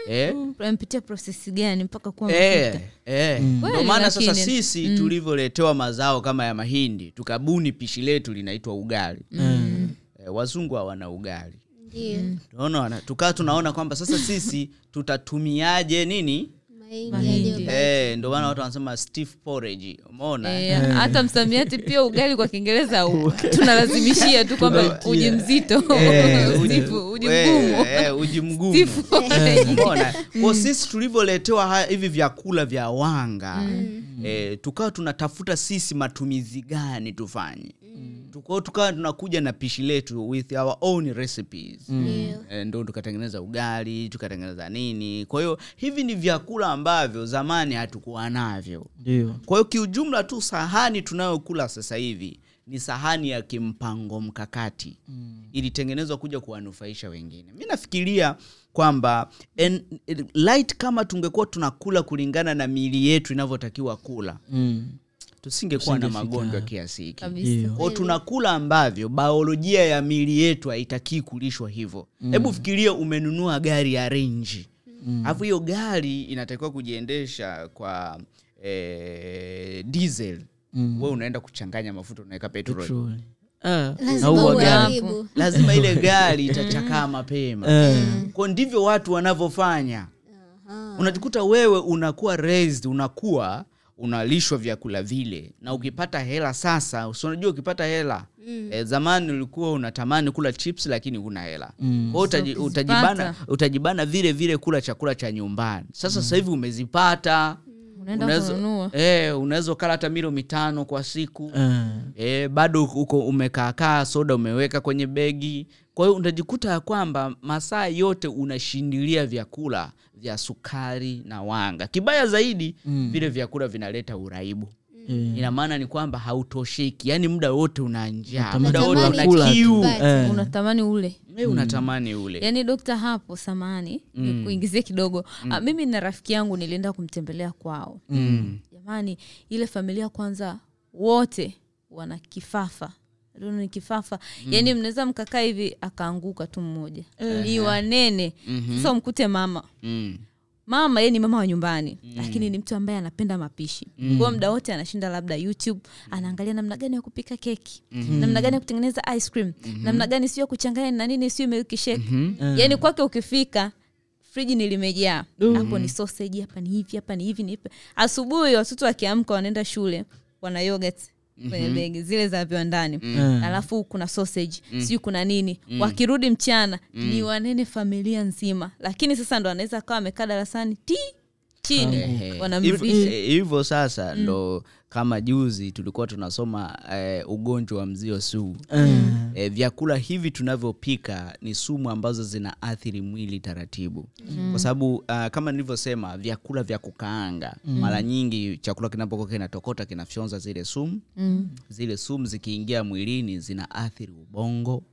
Eh? amepitia prosesi gani mpaka kuwa Eh, mafuta? eh. Ndio maana sasa sisi sisi tulivyoletewa mazao kama ya mahindi tukabuni pishi letu linaitwa ugali. Eh, wazungu hawana ugali. Ndio. Tunaona tukaa tunaona kwamba sasa sisi tutatumiaje nini Mahindi. eh, ndio maana watu wanasema stiff porridge. Umeona? Eh, hata msamiati pia ugali kwa kiingereza tunalazimishia tu kwamba uji mzito. Eh, uji- mgumu. eh, uji mgumu. Umeona? Kwa sisi tulivyoletewa hivi vyakula vya wanga eh, tukawa tunatafuta sisi matumizi gani tufanye. Tukao tukawa tunakuja na pishi letu with our own recipes. Mm. yeah. ndo tukatengeneza ugali tukatengeneza nini. Kwa hiyo hivi ni vyakula ambavyo zamani hatukuwa navyo. Ndio. Kwa hiyo kiujumla tu sahani tunayokula sasa hivi ni sahani ya kimpango mkakati. Mm. ilitengenezwa kuja kuwanufaisha wengine. Mi nafikiria kwamba en- light kama tungekuwa tunakula kulingana na miili yetu inavyotakiwa kula mm. tusingekuwa na magonjwa kiasi hiki. Kwao tunakula ambavyo biolojia ya miili yetu haitakii kulishwa hivyo. Hebu fikiria umenunua gari ya renji alafu hiyo gari inatakiwa kujiendesha kwa e, diesel. Mm. we unaenda kuchanganya mafuta unaweka petrol Petroli. Ah, lazima uharibu. lazima ile gari itachakaa mapema. Uh. kwa ndivyo watu wanavyofanya. Unajikuta wewe unakuwa raised unakuwa unalishwa vyakula vile. Na ukipata hela sasa si unajua ukipata hela. Mm. e, zamani ulikuwa unatamani kula chips lakini huna hela. Mm. kwao utaji, So, utajibana, utajibana vile vile kula chakula cha nyumbani. Sasa mm. hivi umezipata. Unaweza- eh, ukala hata milo mitano kwa siku. Mm. e, bado uko umekaakaa soda umeweka kwenye begi. Kwa hiyo unajikuta ya kwamba masaa yote unashindilia vyakula vya sukari na wanga. Kibaya zaidi mm. vile vyakula vinaleta uraibu. Mm. ina maana ni kwamba hautosheki yaani muda wote una njaa muda wote Unatamani una kiu Eh. unatamani ule. Eh, unatamani ule. Yaani dokta hapo samani mm. kuingizie kidogo. Ah, mimi na rafiki yangu nilienda kumtembelea kwao. Mm. jamani ile familia kwanza wote wana kifafa Ndio ni kifafa. Yaani mnaweza mkakaa hivi akaanguka tu mmoja. Ni wanene. Sasa umkute mama. Mm. mama yeye ni mama wa nyumbani. Lakini ni mtu ambaye anapenda mapishi. Mm. kwao muda wote anashinda labda youtube anaangalia namna gani ya kupika keki. Namna gani ya kutengeneza ice cream. Namna gani sio kuchanganya na nini sio milk shake yaani kwake ukifika friji nilimejaa mm-hmm. hapo ni sausage hapa ni hivi hapa ni hivi ni hivi. Asubuhi watoto wakiamka wanaenda shule wana yogurt kwenye begi zile za viwandani. Alafu kuna sausage sijui kuna nini. Wakirudi mchana ni wanene familia nzima. Lakini sasa ndo anaweza akawa amekaa darasani ti chini. Wanamrudisha. Hivyo- sasa hivyo sasa ndo kama juzi tulikuwa tunasoma eh, ugonjwa wa mzio sugu eh, vyakula hivi tunavyopika ni sumu ambazo zinaathiri mwili taratibu. Kwa sababu uh, kama nilivyosema vyakula vya kukaanga mara nyingi chakula kinapokuwa kinatokota kinafyonza zile sumu. Zile sumu zikiingia mwilini zinaathiri ubongo.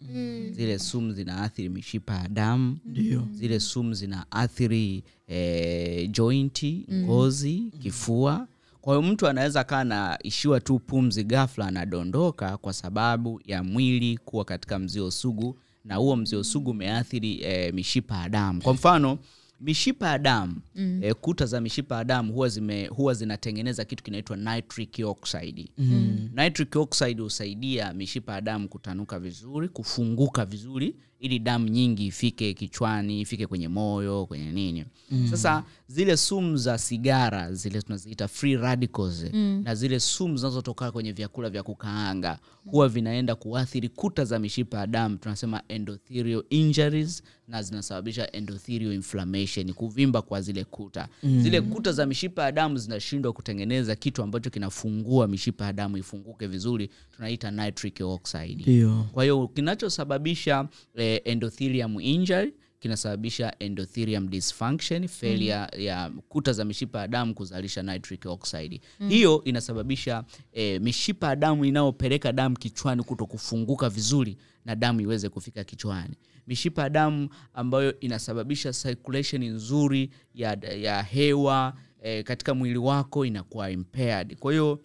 Zile sumu zinaathiri mishipa ya damu. Mm. zile sumu zinaathiri eh, jointi ngozi kifua kwa hiyo mtu anaweza kaa naishiwa tu pumzi ghafla anadondoka kwa sababu ya mwili kuwa katika mzio sugu na huo mzio sugu umeathiri e, mishipa ya damu kwa mfano mishipa ya damu mm. e, kuta za mishipa ya damu huwa, zime, huwa zinatengeneza kitu kinaitwa nitric oxide mm. nitric oxide husaidia mishipa ya damu kutanuka vizuri kufunguka vizuri ili damu nyingi ifike kichwani ifike kwenye moyo kwenye nini mm. sasa zile sumu za sigara zile tunaziita free radicals mm. na zile sumu zinazotoka kwenye vyakula vya kukaanga huwa vinaenda kuathiri kuta za mishipa ya damu tunasema endothelial injuries na zinasababisha endothelial inflammation kuvimba kwa zile kuta mm. zile kuta za mishipa ya damu zinashindwa kutengeneza kitu ambacho kinafungua mishipa ya damu ifunguke vizuri tunaita nitric oxide kwa hiyo kinachosababisha eh, endothelium injury kinasababisha endothelium dysfunction failure ya kuta za mishipa ya damu kuzalisha nitric oxide. Hiyo inasababisha eh, mishipa ya damu inayopeleka damu kichwani kuto kufunguka vizuri na damu iweze kufika kichwani. Mishipa ya damu ambayo inasababisha circulation nzuri ya, ya hewa eh, katika mwili wako inakuwa impaired. Kwa hiyo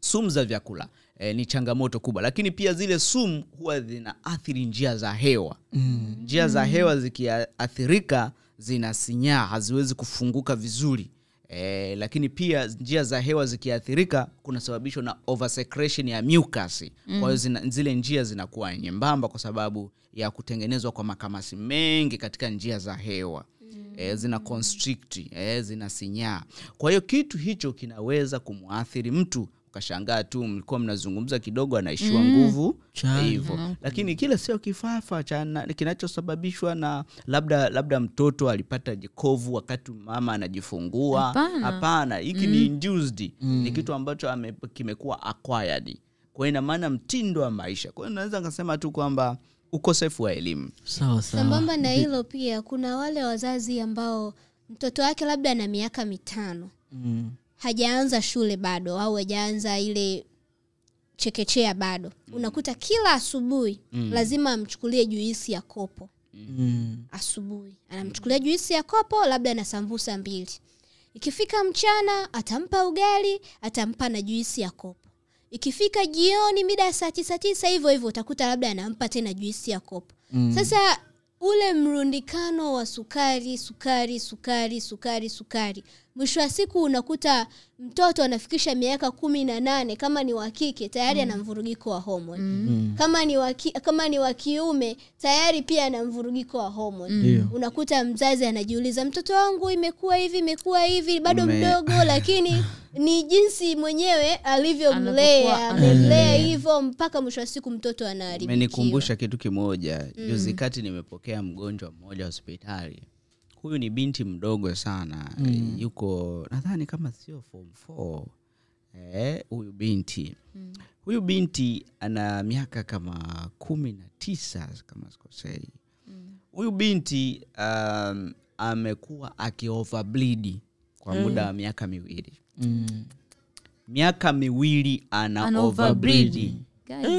sumu za vyakula eh, ni changamoto kubwa. Lakini pia zile sumu huwa zinaathiri njia za hewa. Mm. njia za hewa zikiathirika zinasinyaa haziwezi kufunguka vizuri. Eh, lakini pia njia za hewa zikiathirika kunasababishwa na oversecretion ya mucus. Mm. kwa hiyo zina, zile njia zinakuwa nyembamba kwa sababu ya kutengenezwa kwa makamasi mengi katika njia za hewa. Mm. eh, zina constrict eh, zinasinyaa. Kwa hiyo kitu hicho kinaweza kumwathiri mtu ukashangaa tu mlikuwa mnazungumza kidogo anaishiwa nguvu. Chai. hivyo. Lakini kile sio kifafa kinachosababishwa na labda labda mtoto alipata jikovu wakati mama anajifungua. Hapana. hiki hiki ni induced. Ni kitu ambacho ame, kimekuwa acquired. Kwa ina maana mtindo wa maisha. Kwa hiyo naweza nikasema tu kwamba ukosefu wa elimu. Sawa sawa. Sambamba na hilo pia kuna wale wazazi ambao mtoto wake labda ana miaka mitano. Mm. Hajaanza shule bado au hajaanza ile chekechea bado. Unakuta kila asubuhi lazima amchukulie juisi ya kopo. Mm. asubuhi. Anamchukulia juisi ya kopo labda na sambusa mbili. Ikifika mchana atampa ugali atampa na juisi ya kopo. Ikifika jioni mida ya saa tisa tisa hivyo hivyo utakuta labda anampa tena juisi ya kopo. Mm. sasa ule mrundikano wa sukari sukari sukari sukari sukari mwisho wa siku unakuta mtoto anafikisha miaka kumi na nane kama ni wa kike tayari ana mvurugiko wa homoni Mm. kama ni waki, kama ni wa kiume tayari pia ana mvurugiko wa Ndio. unakuta mzazi anajiuliza mtoto wangu imekuwa hivi imekuwa hivi bado Ume- mdogo lakini ni jinsi mwenyewe alivyomlea amemlea hivyo mpaka mwisho wa siku mtoto anaharibikiwa. Umenikumbusha kitu kimoja. Juzi kati nimepokea mgonjwa mmoja hospitali huyu ni binti mdogo sana mm. yuko nadhani kama sio form four eh, huyu binti mm. huyu binti ana miaka kama kumi na tisa kama sikosei huyu binti um, amekuwa akioverbleed kwa muda wa miaka miwili Mm. miaka miwili ana, Ana.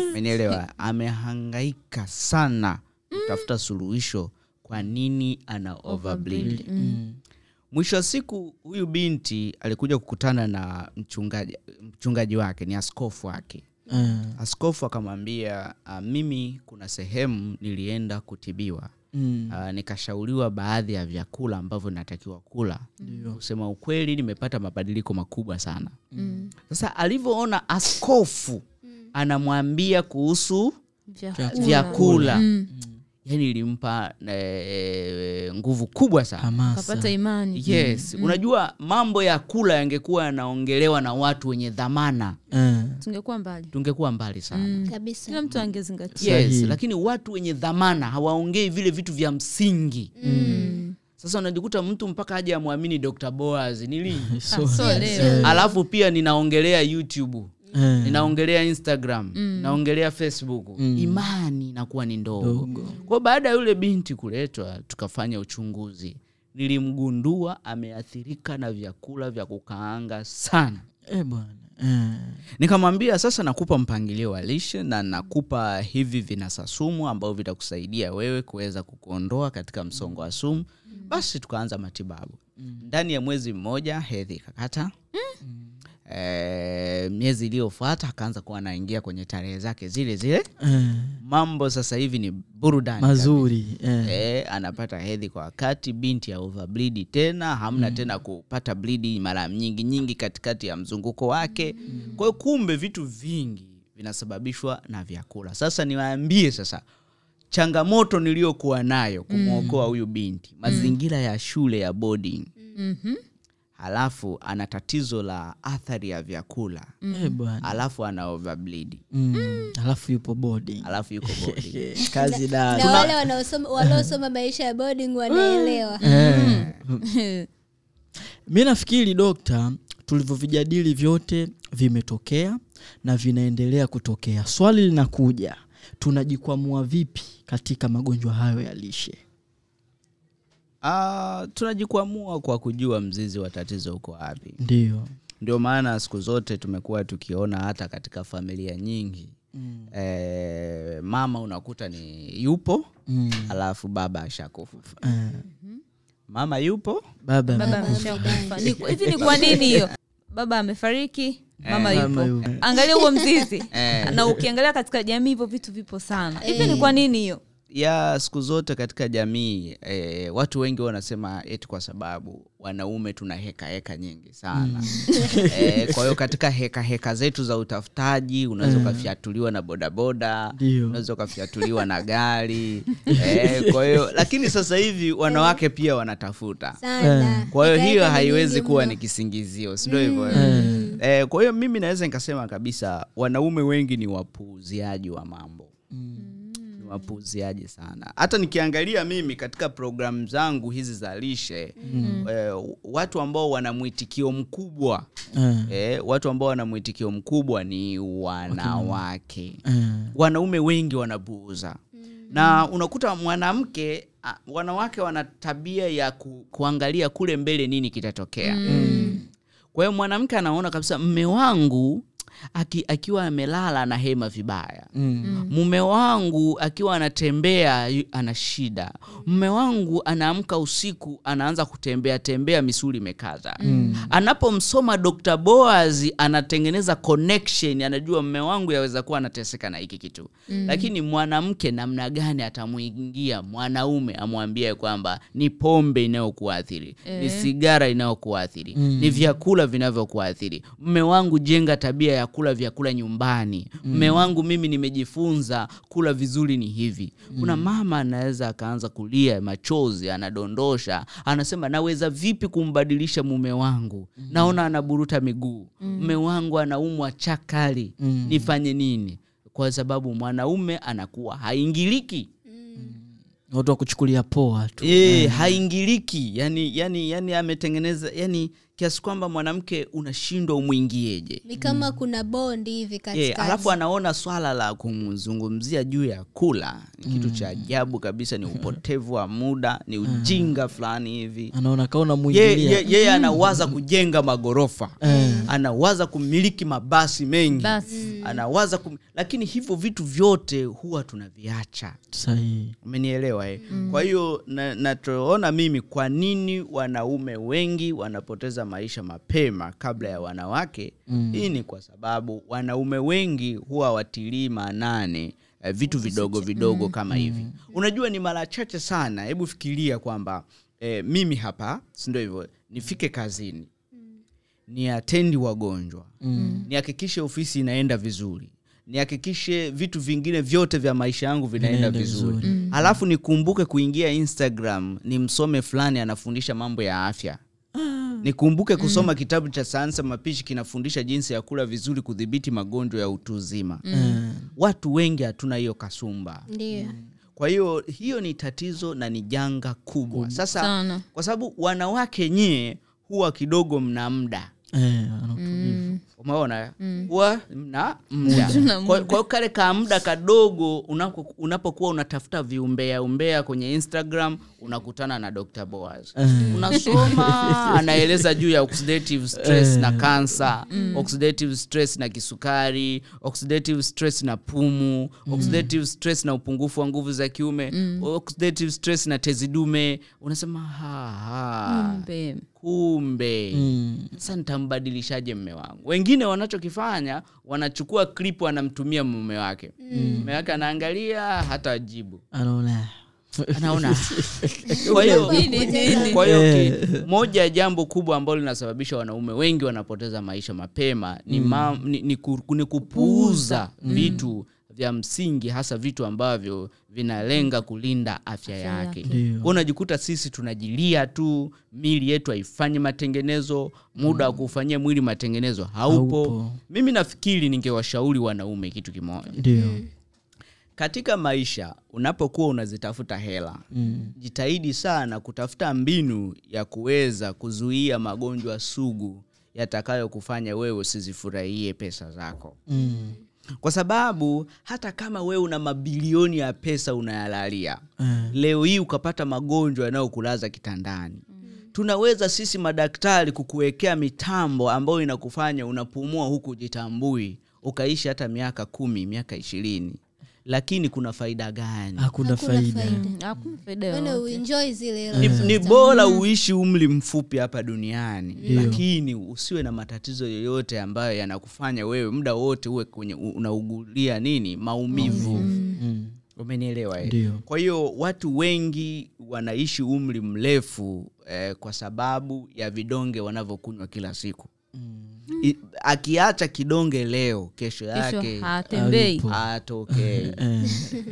Umenielewa? amehangaika sana kutafuta suluhisho kwa nini ana overbleed. Mm. mwisho wa siku huyu binti alikuja kukutana na mchungaji, mchungaji wake ni askofu wake. Mm. askofu akamwambia uh, mimi kuna sehemu nilienda kutibiwa. Mm. uh, nikashauriwa baadhi ya vyakula ambavyo natakiwa kula. Kusema ukweli nimepata mabadiliko makubwa sana. Mm, sasa alivyoona askofu anamwambia kuhusu vyakula. vyakula. Mm, yani ilimpa e, nguvu kubwa sana. Kapata imani. Yes. Unajua mambo ya kula yangekuwa yanaongelewa na watu wenye dhamana. Mm. tungekuwa mbali. Tungekuwa mbali sana. Mm. kabisa. Kila mtu angezingatia. Yes lakini watu wenye dhamana hawaongei vile vitu vya msingi. Mm. sasa unajikuta mtu mpaka aje amwamini dr boaz nili lini? So- Ah, so leo. alafu pia ninaongelea youtube eh. ninaongelea instagram naongelea facebook. Imani inakuwa ni ndogo. Kwao baada ya yule binti kuletwa tukafanya uchunguzi. Nilimgundua ameathirika na vyakula vya kukaanga sana. E bwana. Mm. nikamwambia sasa nakupa mpangilio wa lishe na nakupa hivi vinasa sumu ambavyo vitakusaidia wewe kuweza kukuondoa katika msongo wa sumu. Basi tukaanza matibabu. Ndani ya mwezi mmoja hedhi ikakata e, miezi iliyofuata akaanza kuwa anaingia kwenye tarehe zake zile zile. Eh. mambo sasa hivi ni burudani mazuri eh. E, anapata hedhi kwa wakati binti ya overbleed tena hamna tena kupata blidi mara nyingi nyingi katikati ya mzunguko wake. Kwa hiyo kumbe vitu vingi vinasababishwa na vyakula. Sasa niwaambie sasa changamoto niliyokuwa nayo kumwokoa huyu binti mazingira ya shule ya boarding. Mhm. Halafu ana tatizo la athari ya vyakula. Mm. alafu ana overbleed. Mm. alafu yupo boarding. Halafu yuko boarding. Eh, kazi na dada. wale wanaosoma waliosoma maisha ya boarding wanaelewa. Eh. mi nafikiri dokta tulivyovijadili vyote vimetokea na vinaendelea kutokea. Swali linakuja tunajikwamua vipi katika magonjwa hayo ya lishe Ah, tunajikwamua kwa kujua mzizi wa tatizo uko wapi. Ndio. Ndio maana siku zote tumekuwa tukiona hata katika familia nyingi. Mm. e, mama unakuta ni yupo mm. alafu baba ashakufa. Eh. mama yupo baba hivi ni kwa nini hiyo? Baba amefariki mama eh, yupo. yupo. angalia huo mzizi. Eh. na ukiangalia katika jamii hivyo vitu vipo sana. Hivi ni kwa nini hiyo ya siku zote katika jamii eh, watu wengi wanasema eti kwa sababu wanaume tuna heka heka nyingi sana. Eh, kwa hiyo katika heka heka zetu za utafutaji unaweza ukafyatuliwa na bodaboda unaweza ukafyatuliwa na gari eh, kwa hiyo lakini sasa hivi wanawake pia wanatafuta. Sana. Kwa hiyo hiyo haiwezi kuwa ni kisingizio sindo hivyo? Eh, kwa hiyo mimi naweza nikasema kabisa wanaume wengi ni wapuuziaji wa mambo ni sana. Hata nikiangalia mimi katika programu zangu hizi za lishe eh, watu ambao wana mwitikio mkubwa mm. eh, watu ambao wana mwitikio mkubwa ni wanawake. Mm. wanaume wengi wanapuuza. Na unakuta mwanamke wanawake wana tabia ya ku, kuangalia kule mbele nini kitatokea. Kwa hiyo mwanamke anaona kabisa mme wangu aki, akiwa amelala na hema vibaya. Mm, mume wangu akiwa anatembea ana shida. Mume wangu anaamka usiku anaanza kutembea tembea misuli imekaza. Anapomsoma dr boaz anatengeneza connection anajua mume wangu yaweza kuwa anateseka na hiki kitu. Lakini mwanamke namna gani atamwingia mwanaume amwambie kwamba ni pombe inayokuathiri ni sigara inayokuathiri ni vyakula vinavyokuathiri. Mme wangu jenga tabia ya kula vyakula nyumbani. Mme wangu mimi nimejifunza kula vizuri ni hivi. Kuna mama anaweza akaanza kulia machozi anadondosha. Anasema naweza vipi kumbadilisha mume wangu? Naona anaburuta miguu. Mme wangu anaumwa chakali nifanye nini? Kwa sababu mwanaume anakuwa haingiliki. Watu wa kuchukulia poa tu. E, haingiliki. Yani, yani, yani ametengeneza yani kiasi kwamba mwanamke unashindwa umwingieje ni kama kuna bondi hivi e, yeah, alafu anaona swala la kumzungumzia juu ya kula ni kitu cha ajabu kabisa ni upotevu wa muda ni ujinga fulani hivi. Anaona kaona Ye- mwingilia ye- yeye anawaza kujenga magorofa. Anawaza kumiliki mabasi mengi. Basi. anawaza kum... lakini hivyo vitu vyote huwa tunaviacha. Sahihi. Umenielewa eh? kwa hiyo na- nachoona mimi kwa nini wanaume wengi wanapoteza maisha mapema kabla ya wanawake. Hii ni kwa sababu wanaume wengi huwa watilii maanane eh, vitu vidogo vidogo kama hivi. Unajua ni mara chache sana hebu fikiria kwamba eh, mimi hapa sindio hivyo? Nifike kazini. Ni atendi wagonjwa. Nihakikishe ofisi inaenda vizuri. Nihakikishe vitu vingine vyote vya maisha yangu vinaenda Vinaenda vizuri, Mm. alafu nikumbuke kuingia instagram ni msome fulani anafundisha mambo ya afya nikumbuke kusoma kitabu cha sayansi mapishi kinafundisha jinsi ya kula vizuri kudhibiti magonjwa ya utu uzima. Watu wengi hatuna hiyo kasumba. Ndio kwa hiyo hiyo ni tatizo na ni janga kubwa. Sasa Sana. kwa sababu wanawake nyie huwa kidogo mna muda. Eh, umeona? Huwa mm. na muda. kwa hiyo kale ka muda kadogo unapo- unapokuwa unatafuta viumbea umbea kwenye instagram unakutana na dr boaz. Unasoma anaeleza juu ya oxidative stress na kansa oxidative stress na kisukari oxidative stress na pumu oxidative stress na upungufu wa nguvu za kiume oxidative stress na tezidume unasema ha, ha. Kumbe. kumbe. Mm. sasa nitambadilishaje mme wangu? Wengine wanachokifanya wanachukua clip wanamtumia mume wake. Mume wake anaangalia hata ajibu. Anaona. Anaona. Kwa hiyo hiyo moja ya jambo kubwa ambalo linasababisha wanaume wengi wanapoteza maisha mapema ni, ma, ni, ni, ku, ni kupuuza vitu vya msingi hasa vitu ambavyo vinalenga kulinda afya yake. kwao unajikuta sisi tunajilia tu mili yetu haifanyi matengenezo muda wa kufanyia mwili matengenezo haupo, Haupo. mimi nafikiri ningewashauri wanaume kitu kimoja. Ndio. Katika maisha unapokuwa unazitafuta hela Mm. jitahidi sana kutafuta mbinu ya kuweza kuzuia magonjwa sugu yatakayokufanya wewe usizifurahie pesa zako. Mm. Kwa sababu hata kama wewe una mabilioni ya pesa unayalalia mm. leo hii ukapata magonjwa yanayokulaza kitandani. Tunaweza sisi madaktari kukuwekea mitambo ambayo inakufanya unapumua huku jitambui ukaishi hata miaka kumi miaka ishirini lakini kuna faida gani? Hakuna Hakuna faida. faida. Mm, hakuna faida Wewe zile ni, ni bora uishi umri mfupi hapa duniani. Ndio. lakini usiwe na matatizo yoyote ambayo yanakufanya wewe muda wote uwe kwenye unaugulia nini? Maumivu. Mm. umenielewa eh? Kwa hiyo watu wengi wanaishi umri mrefu eh, kwa sababu ya vidonge wanavyokunywa kila siku I, akiacha kidonge leo kesho yake hatembei. atokee Eh,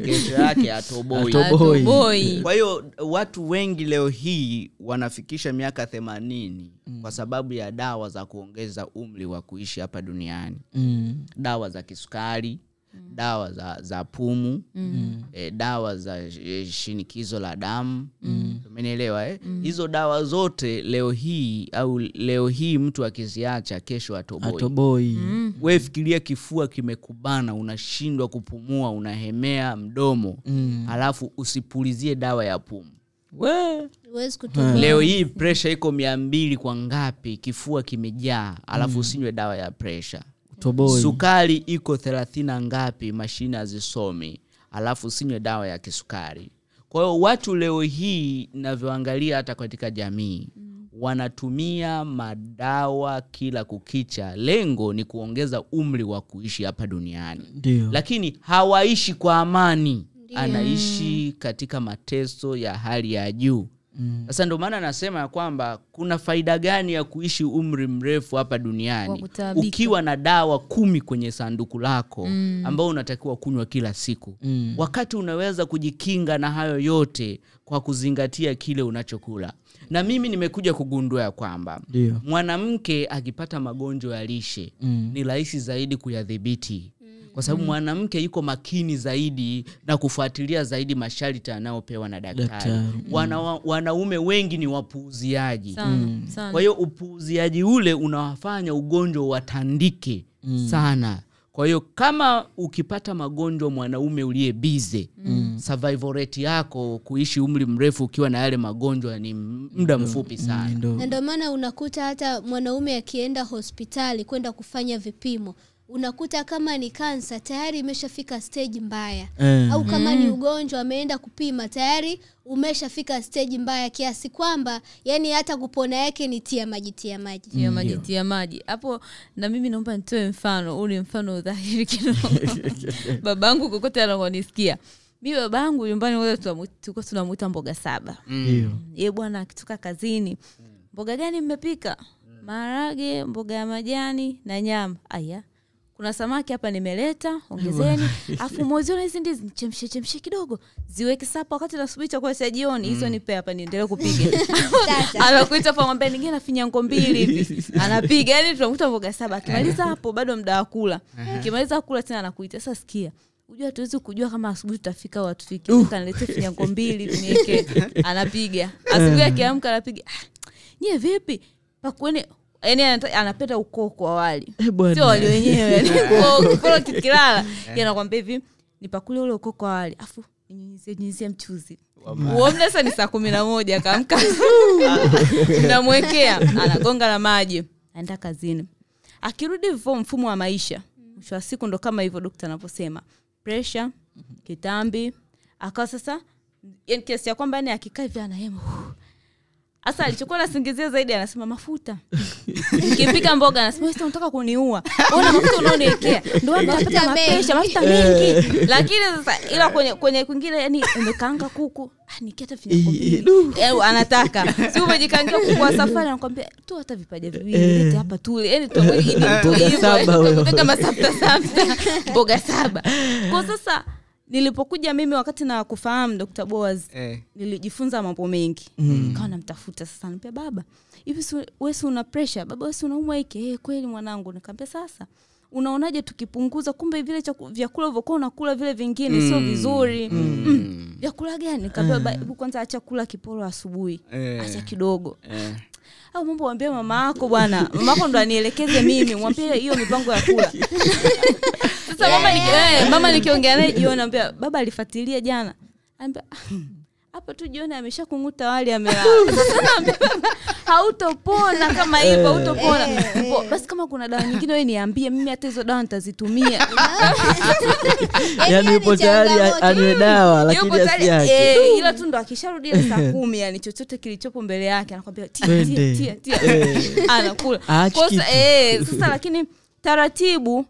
kesho yake atoboi Atoboi. Atoboi. kwa hiyo watu wengi leo hii wanafikisha miaka themanini kwa sababu ya dawa za kuongeza umri wa kuishi hapa duniani. Mm. dawa za kisukari dawa za, za pumu e, dawa za e, shinikizo la damu. Umenielewa eh? hizo dawa zote leo hii au leo hii mtu akiziacha kesho atoboi atoboi we fikiria kifua kimekubana unashindwa kupumua unahemea mdomo. Mm. alafu usipulizie dawa ya pumu. We. Huwezi leo hii presha iko mia mbili kwa ngapi? Kifua kimejaa alafu usinywe dawa ya presha toboi. Sukari iko thelathini na ngapi? Mashine hazisomi. Alafu sinywe dawa ya kisukari. Kwa hiyo watu leo hii navyoangalia hata katika jamii wanatumia madawa kila kukicha. Lengo ni kuongeza umri wa kuishi hapa duniani. Dio. lakini hawaishi kwa amani. Anaishi katika mateso ya hali ya juu sasa ndio maana anasema ya kwamba kuna faida gani ya kuishi umri mrefu hapa duniani ukiwa na dawa kumi kwenye sanduku lako ambao unatakiwa kunywa kila siku. Mm. wakati unaweza kujikinga na hayo yote kwa kuzingatia kile unachokula. Na mimi nimekuja kugundua ya kwamba mwanamke akipata magonjwa ya lishe Mm. ni rahisi zaidi kuyadhibiti kwa sababu mwanamke yuko makini zaidi na kufuatilia zaidi masharti anayopewa na daktari, Daktari, Wana, wanaume wengi ni wapuuziaji. Sana sana. Kwa hiyo upuuziaji ule unawafanya ugonjwa watandike sana. Kwa hiyo kama ukipata magonjwa mwanaume uliye bize mm. survival rate yako kuishi umri mrefu ukiwa na yale magonjwa ni muda mfupi sana. Ndo na ndio maana unakuta hata mwanaume akienda hospitali kwenda kufanya vipimo unakuta kama ni kansa tayari imeshafika stage mbaya. Mm. au kama ni ugonjwa ameenda kupima tayari umeshafika stage mbaya kiasi kwamba yani hata kupona yake ni tia maji tia maji. Tia maji tia maji. Hapo na mimi naomba nitoe mfano huu ni mfano dhahiri kidogo. Babangu kokote anakonisikia mi babangu nyumbani wote tulikuwa tunamwita mboga saba. Mm. ye bwana akitoka kazini. Mboga gani mmepika? Maharage mboga ya majani na nyama. Aya kuna samaki hapa nimeleta ongezeni. Afu moziona hizi ndizi chemshe chemshe kidogo. Ziweke sapa wakati nasubiri chakula cha jioni. Hizo nipe hapa niendelee kupiga. Anakuita pamwambia ningie na finyango mbili hivi. Anapiga yani tunakuta mboga saba. Akimaliza hapo bado mda wa kula. Akimaliza kula tena anakuita sasa sikia ujua tuwezi kujua kama asubuhi tutafika au hatufiki kanilete finyango mbili tunieke anapiga. Asubuhi akiamka anapiga "Ah, nyie vipi? Pakueni yani anapenda ukoko wa wali Eh, sio wali wenyewe kolo kikilala anakwambia hivi nipakule ule ukoo kwa wali afu nyunyizie nyunyizie mchuzi. Uomna sa ni saa kumi na moja kaamka namwekea anagonga na maji aenda kazini. Akirudi vo mfumo wa maisha mwisho wa siku ndo kama hivyo dokta anavyosema. Presha kitambi. Akawa sasa kiasi ya kwamba yani akikaa hivi anahema hasa alichokuwa nasingizia zaidi anasema mafuta. Ukipika mboga anasema "Wewe unataka kuniua. Ona mafuta unaoniekea ndo Mafuta nitapata mengi. mafuta mengi. Lakini sasa ila kwenye kwenye kwingine yani umekaanga kuku. Ah, nikiata Eh, anataka. Si umejikangia kuku safari anakwambia tu hata vipaja viwili lete hapa yani tu- eh, masafta safta mboga saba. Kwa sasa nilipokuja mimi wakati na kufahamu dr boas eh. nilijifunza mambo mengi. Mm. kawa namtafuta sasa nampia baba hivi wesi una presha baba wesi unaumwa hiki? Hey, kweli mwanangu. Nikaambia sasa unaonaje tukipunguza kumbe vile chaku- vyakula uvyokuwa unakula vile vingine sio vizuri? Mm. vyakula gani? Nikaambia baba hebu kwanza acha kula kiporo asubuhi. Eh. acha kidogo. Eh. au mambo wambie mama yako bwana. Mama yako ndo anielekeze mimi. Mwambie hiyo mipango ya kula sasa mama eh, mama nikiongea naye jioni ambia baba alifuatilia jana. Ambia hapo tu jioni amesha kunguta wali amelala. Hautopona kama hivyo hautopona. Basi kama kuna dawa nyingine we niambie mimi hata hizo dawa nitazitumia. Yani yupo tayari anywe dawa lakini eh, ila tu ndo akisharudia saa kumi yani chochote kilichopo mbele yake anakwambia tia, tia, tia, tia. Eh. anakula. Eh, sasa lakini taratibu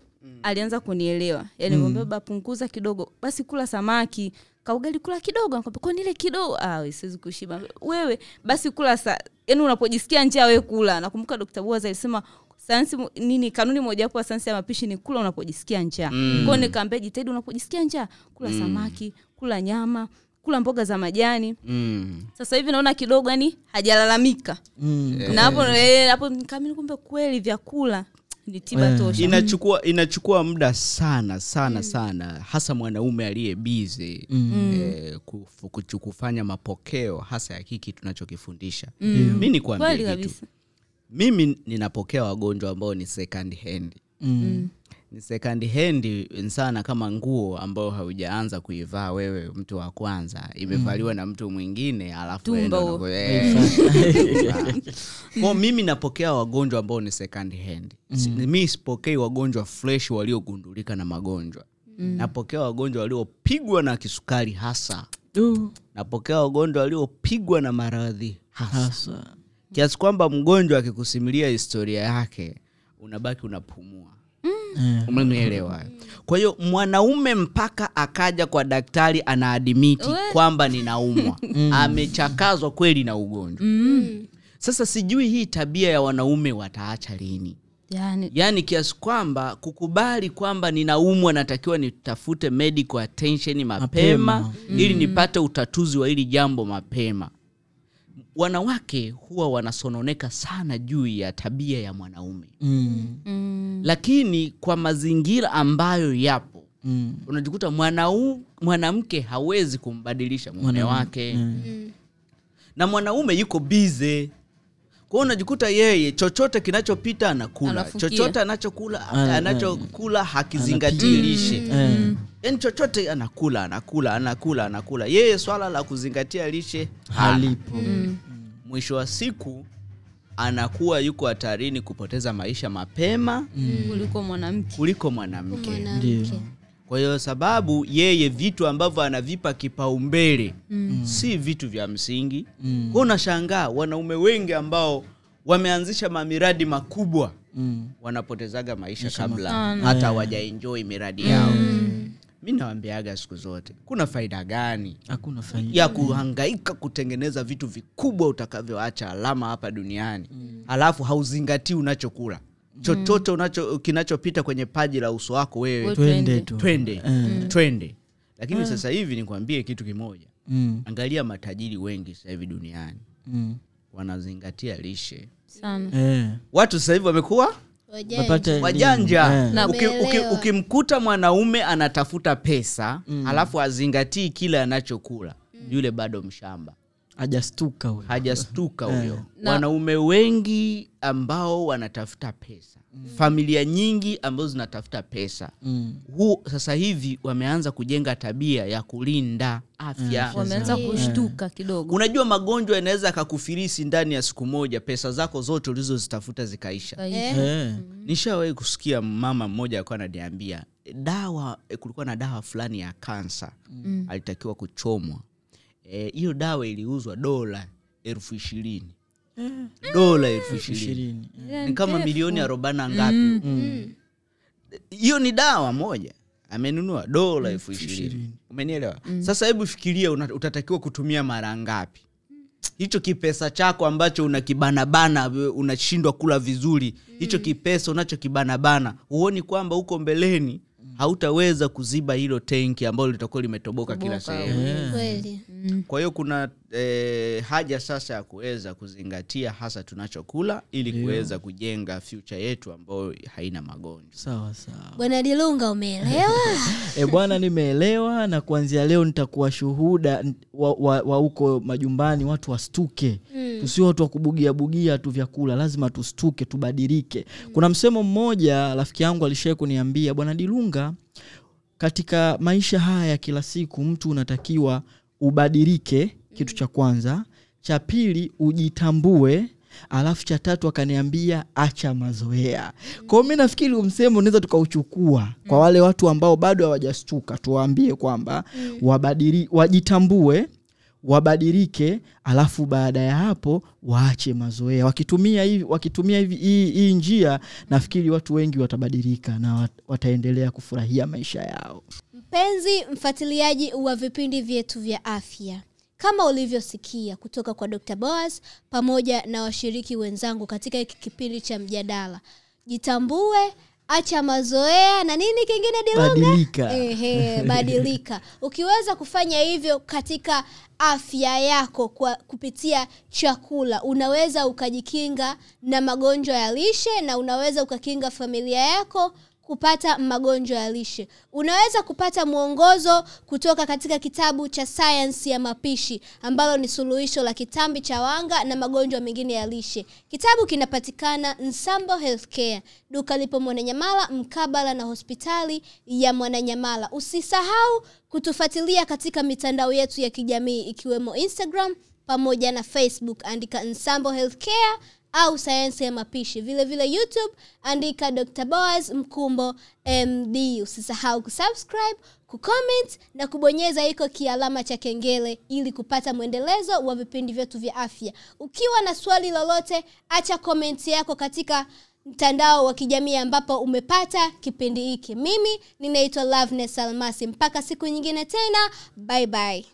alianza kunielewa yani mm. baba punguza kidogo basi kula samaki kaugali kula kidogo nakwambia kwa nile kidogo ah, siwezi kushiba wewe basi kula sa yani unapojisikia njaa wewe kula nakumbuka dr boaz alisema sayansi nini kanuni mojawapo ya sayansi ya mapishi ni kula unapojisikia njaa mm. kwao nikaambia jitahidi unapojisikia njaa kula mm. samaki kula nyama kula mboga za majani mm. sasa hivi naona kidogo yani hajalalamika Mm. na hapo yeah. hapo nikamini kumbe kweli vyakula ni tiba Eh. tosha inachukua inachukua muda sana sana sana hasa mwanaume aliye bize eh, kufu- kuchu- kufanya mapokeo hasa ya hiki tunachokifundisha. Mi nikuambia kitu mimi ninapokea wagonjwa ambao ni second hand. Mm. Ni second hand sana kama nguo ambayo haujaanza kuivaa wewe mtu wa kwanza. Imevaliwa na mtu mwingine alafu unaku- eh, mimi napokea wagonjwa ambao ni second hand. Mm. mi sipokei wagonjwa fresh waliogundulika na magonjwa. Napokea wagonjwa waliopigwa na kisukari hasa. Uh. napokea wagonjwa waliopigwa na maradhi hasa. Hasa. Kiasi kwamba mgonjwa akikusimulia historia yake unabaki unapumua. Umenielewa? Kwa hiyo mwanaume mpaka akaja kwa daktari anaadimiti kwamba ninaumwa. Amechakazwa kweli na ugonjwa. Sasa sijui hii tabia ya wanaume wataacha lini? Yani. Yaani kiasi kwamba kukubali kwamba ninaumwa natakiwa nitafute medical attention mapema, Mapema. ili nipate utatuzi wa hili jambo mapema wanawake huwa wanasononeka sana juu ya tabia ya mwanaume Mm. mm, lakini kwa mazingira ambayo yapo Mm. unajikuta mwanau mwanamke hawezi kumbadilisha mume wake Mm. na mwanaume yuko bize kwao unajikuta yeye chochote kinachopita anakula. Anafukia. chochote anachokula anachokula hakizingatii lishe Eh. yaani chochote anakula anakula anakula anakula. Yeye swala la kuzingatia lishe halipo. Mwisho wa siku anakuwa yuko hatarini kupoteza maisha mapema. Kuliko mwanamke. Kuliko mwanamke. Mwanamke kwa hiyo sababu yeye vitu ambavyo anavipa kipaumbele si vitu vya msingi. Mm. kwa unashangaa wanaume wengi ambao wameanzisha mamiradi makubwa Mm. wanapotezaga maisha kabla Sana. hata wajaenjoi miradi yao. Mi nawambiaga siku zote kuna faida gani hakuna faida. ya kuhangaika kutengeneza vitu vikubwa utakavyoacha alama hapa duniani alafu hauzingatii unachokula chochote unacho kinachopita kwenye paji la uso wako wewe twende Twende. tu. twende. Lakini mm. sasa hivi nikwambie kitu kimoja. Mm. angalia matajiri wengi sasa hivi duniani. Mm. wanazingatia lishe. Sana. Eh. watu sasa hivi wamekuwa Wajanja. Wapate wajanja. Eh. Uki- uki- ukimkuta mwanaume anatafuta pesa alafu azingatii kile anachokula yule bado mshamba hajastuka huyo. Hajastuka huyo. Na- wanaume wengi ambao wanatafuta pesa. Familia nyingi ambazo zinatafuta pesa. Mm. huu sasa hivi wameanza kujenga tabia ya kulinda afya. Wameanza kushtuka kidogo. Unajua magonjwa yanaweza akakufirisi ndani ya siku moja pesa zako zote ulizozitafuta zikaisha. Kaisha. Eh. nishawahi kusikia mama mmoja alikuwa ananiambia dawa eh, kulikuwa na dawa fulani ya kansa. Mm. alitakiwa kuchomwa Eh, hiyo dawa iliuzwa dola elfu ishirini. Dola elfu ishirini. Mm. ni kama milioni arobaini na ngapi? Hiyo ni dawa moja. Amenunua dola elfu ishirini. umenielewa? Sasa hebu fikiria una- utatakiwa kutumia mara ngapi? Hicho kipesa chako ambacho unakibanabana unashindwa kula vizuri hicho kipesa unachokibanabana huoni kwamba huko mbeleni hautaweza kuziba hilo tenki ambalo litakuwa limetoboka kila sehemu. Yeah. kwa hiyo kuna eh, haja sasa ya kuweza kuzingatia hasa tunachokula ili kuweza kujenga fyucha yetu ambayo haina magonjwa. Sawa sawa. Bwana dilunga umeelewa? E bwana nimeelewa na kuanzia leo nitakuwa shuhuda n- wa wa- wa huko majumbani watu wastuke mm. tusio watu wa kubugia bugia tu vyakula lazima tustuke tubadilike mm. kuna msemo mmoja rafiki yangu alishai kuniambia bwana dilunga katika maisha haya ya kila siku mtu unatakiwa ubadilike kitu cha kwanza. Cha pili ujitambue. Alafu cha tatu akaniambia acha mazoea. Kwao mi nafikiri huu msemo unaweza tukauchukua kwa wale watu ambao bado hawajastuka tuwaambie kwamba wabadili wajitambue wabadilike alafu baada ya hapo waache mazoea. Wakitumia hivi wakitumia hivi hii, hii njia nafikiri watu wengi watabadilika na wat- wataendelea kufurahia maisha yao. Mpenzi mfuatiliaji wa vipindi vyetu vya afya kama ulivyosikia kutoka kwa dr boas pamoja na washiriki wenzangu katika hiki kipindi cha mjadala jitambue acha mazoea na nini kingine dilonga badilika. Badilika. Ukiweza kufanya hivyo katika afya yako kwa kupitia chakula unaweza ukajikinga na magonjwa ya lishe na unaweza ukakinga familia yako kupata magonjwa ya lishe. Unaweza kupata mwongozo kutoka katika kitabu cha sayansi ya mapishi ambalo ni suluhisho la kitambi cha wanga na magonjwa mengine ya lishe. Kitabu kinapatikana nsambo healthcare duka lipo mwananyamala mkabala na hospitali ya mwananyamala. Usisahau kutufuatilia katika mitandao yetu ya kijamii ikiwemo instagram pamoja na facebook. Andika nsambo healthcare au sayansi ya mapishi. Vile vile youtube andika dr boas mkumbo md usisahau kusubscribe kucomment na kubonyeza iko kialama cha kengele ili kupata mwendelezo wa vipindi vyetu vya afya. Ukiwa na swali lolote acha komenti yako katika mtandao wa kijamii ambapo umepata kipindi hiki. Mimi ninaitwa loveness almasi. Mpaka siku nyingine tena. Bye bye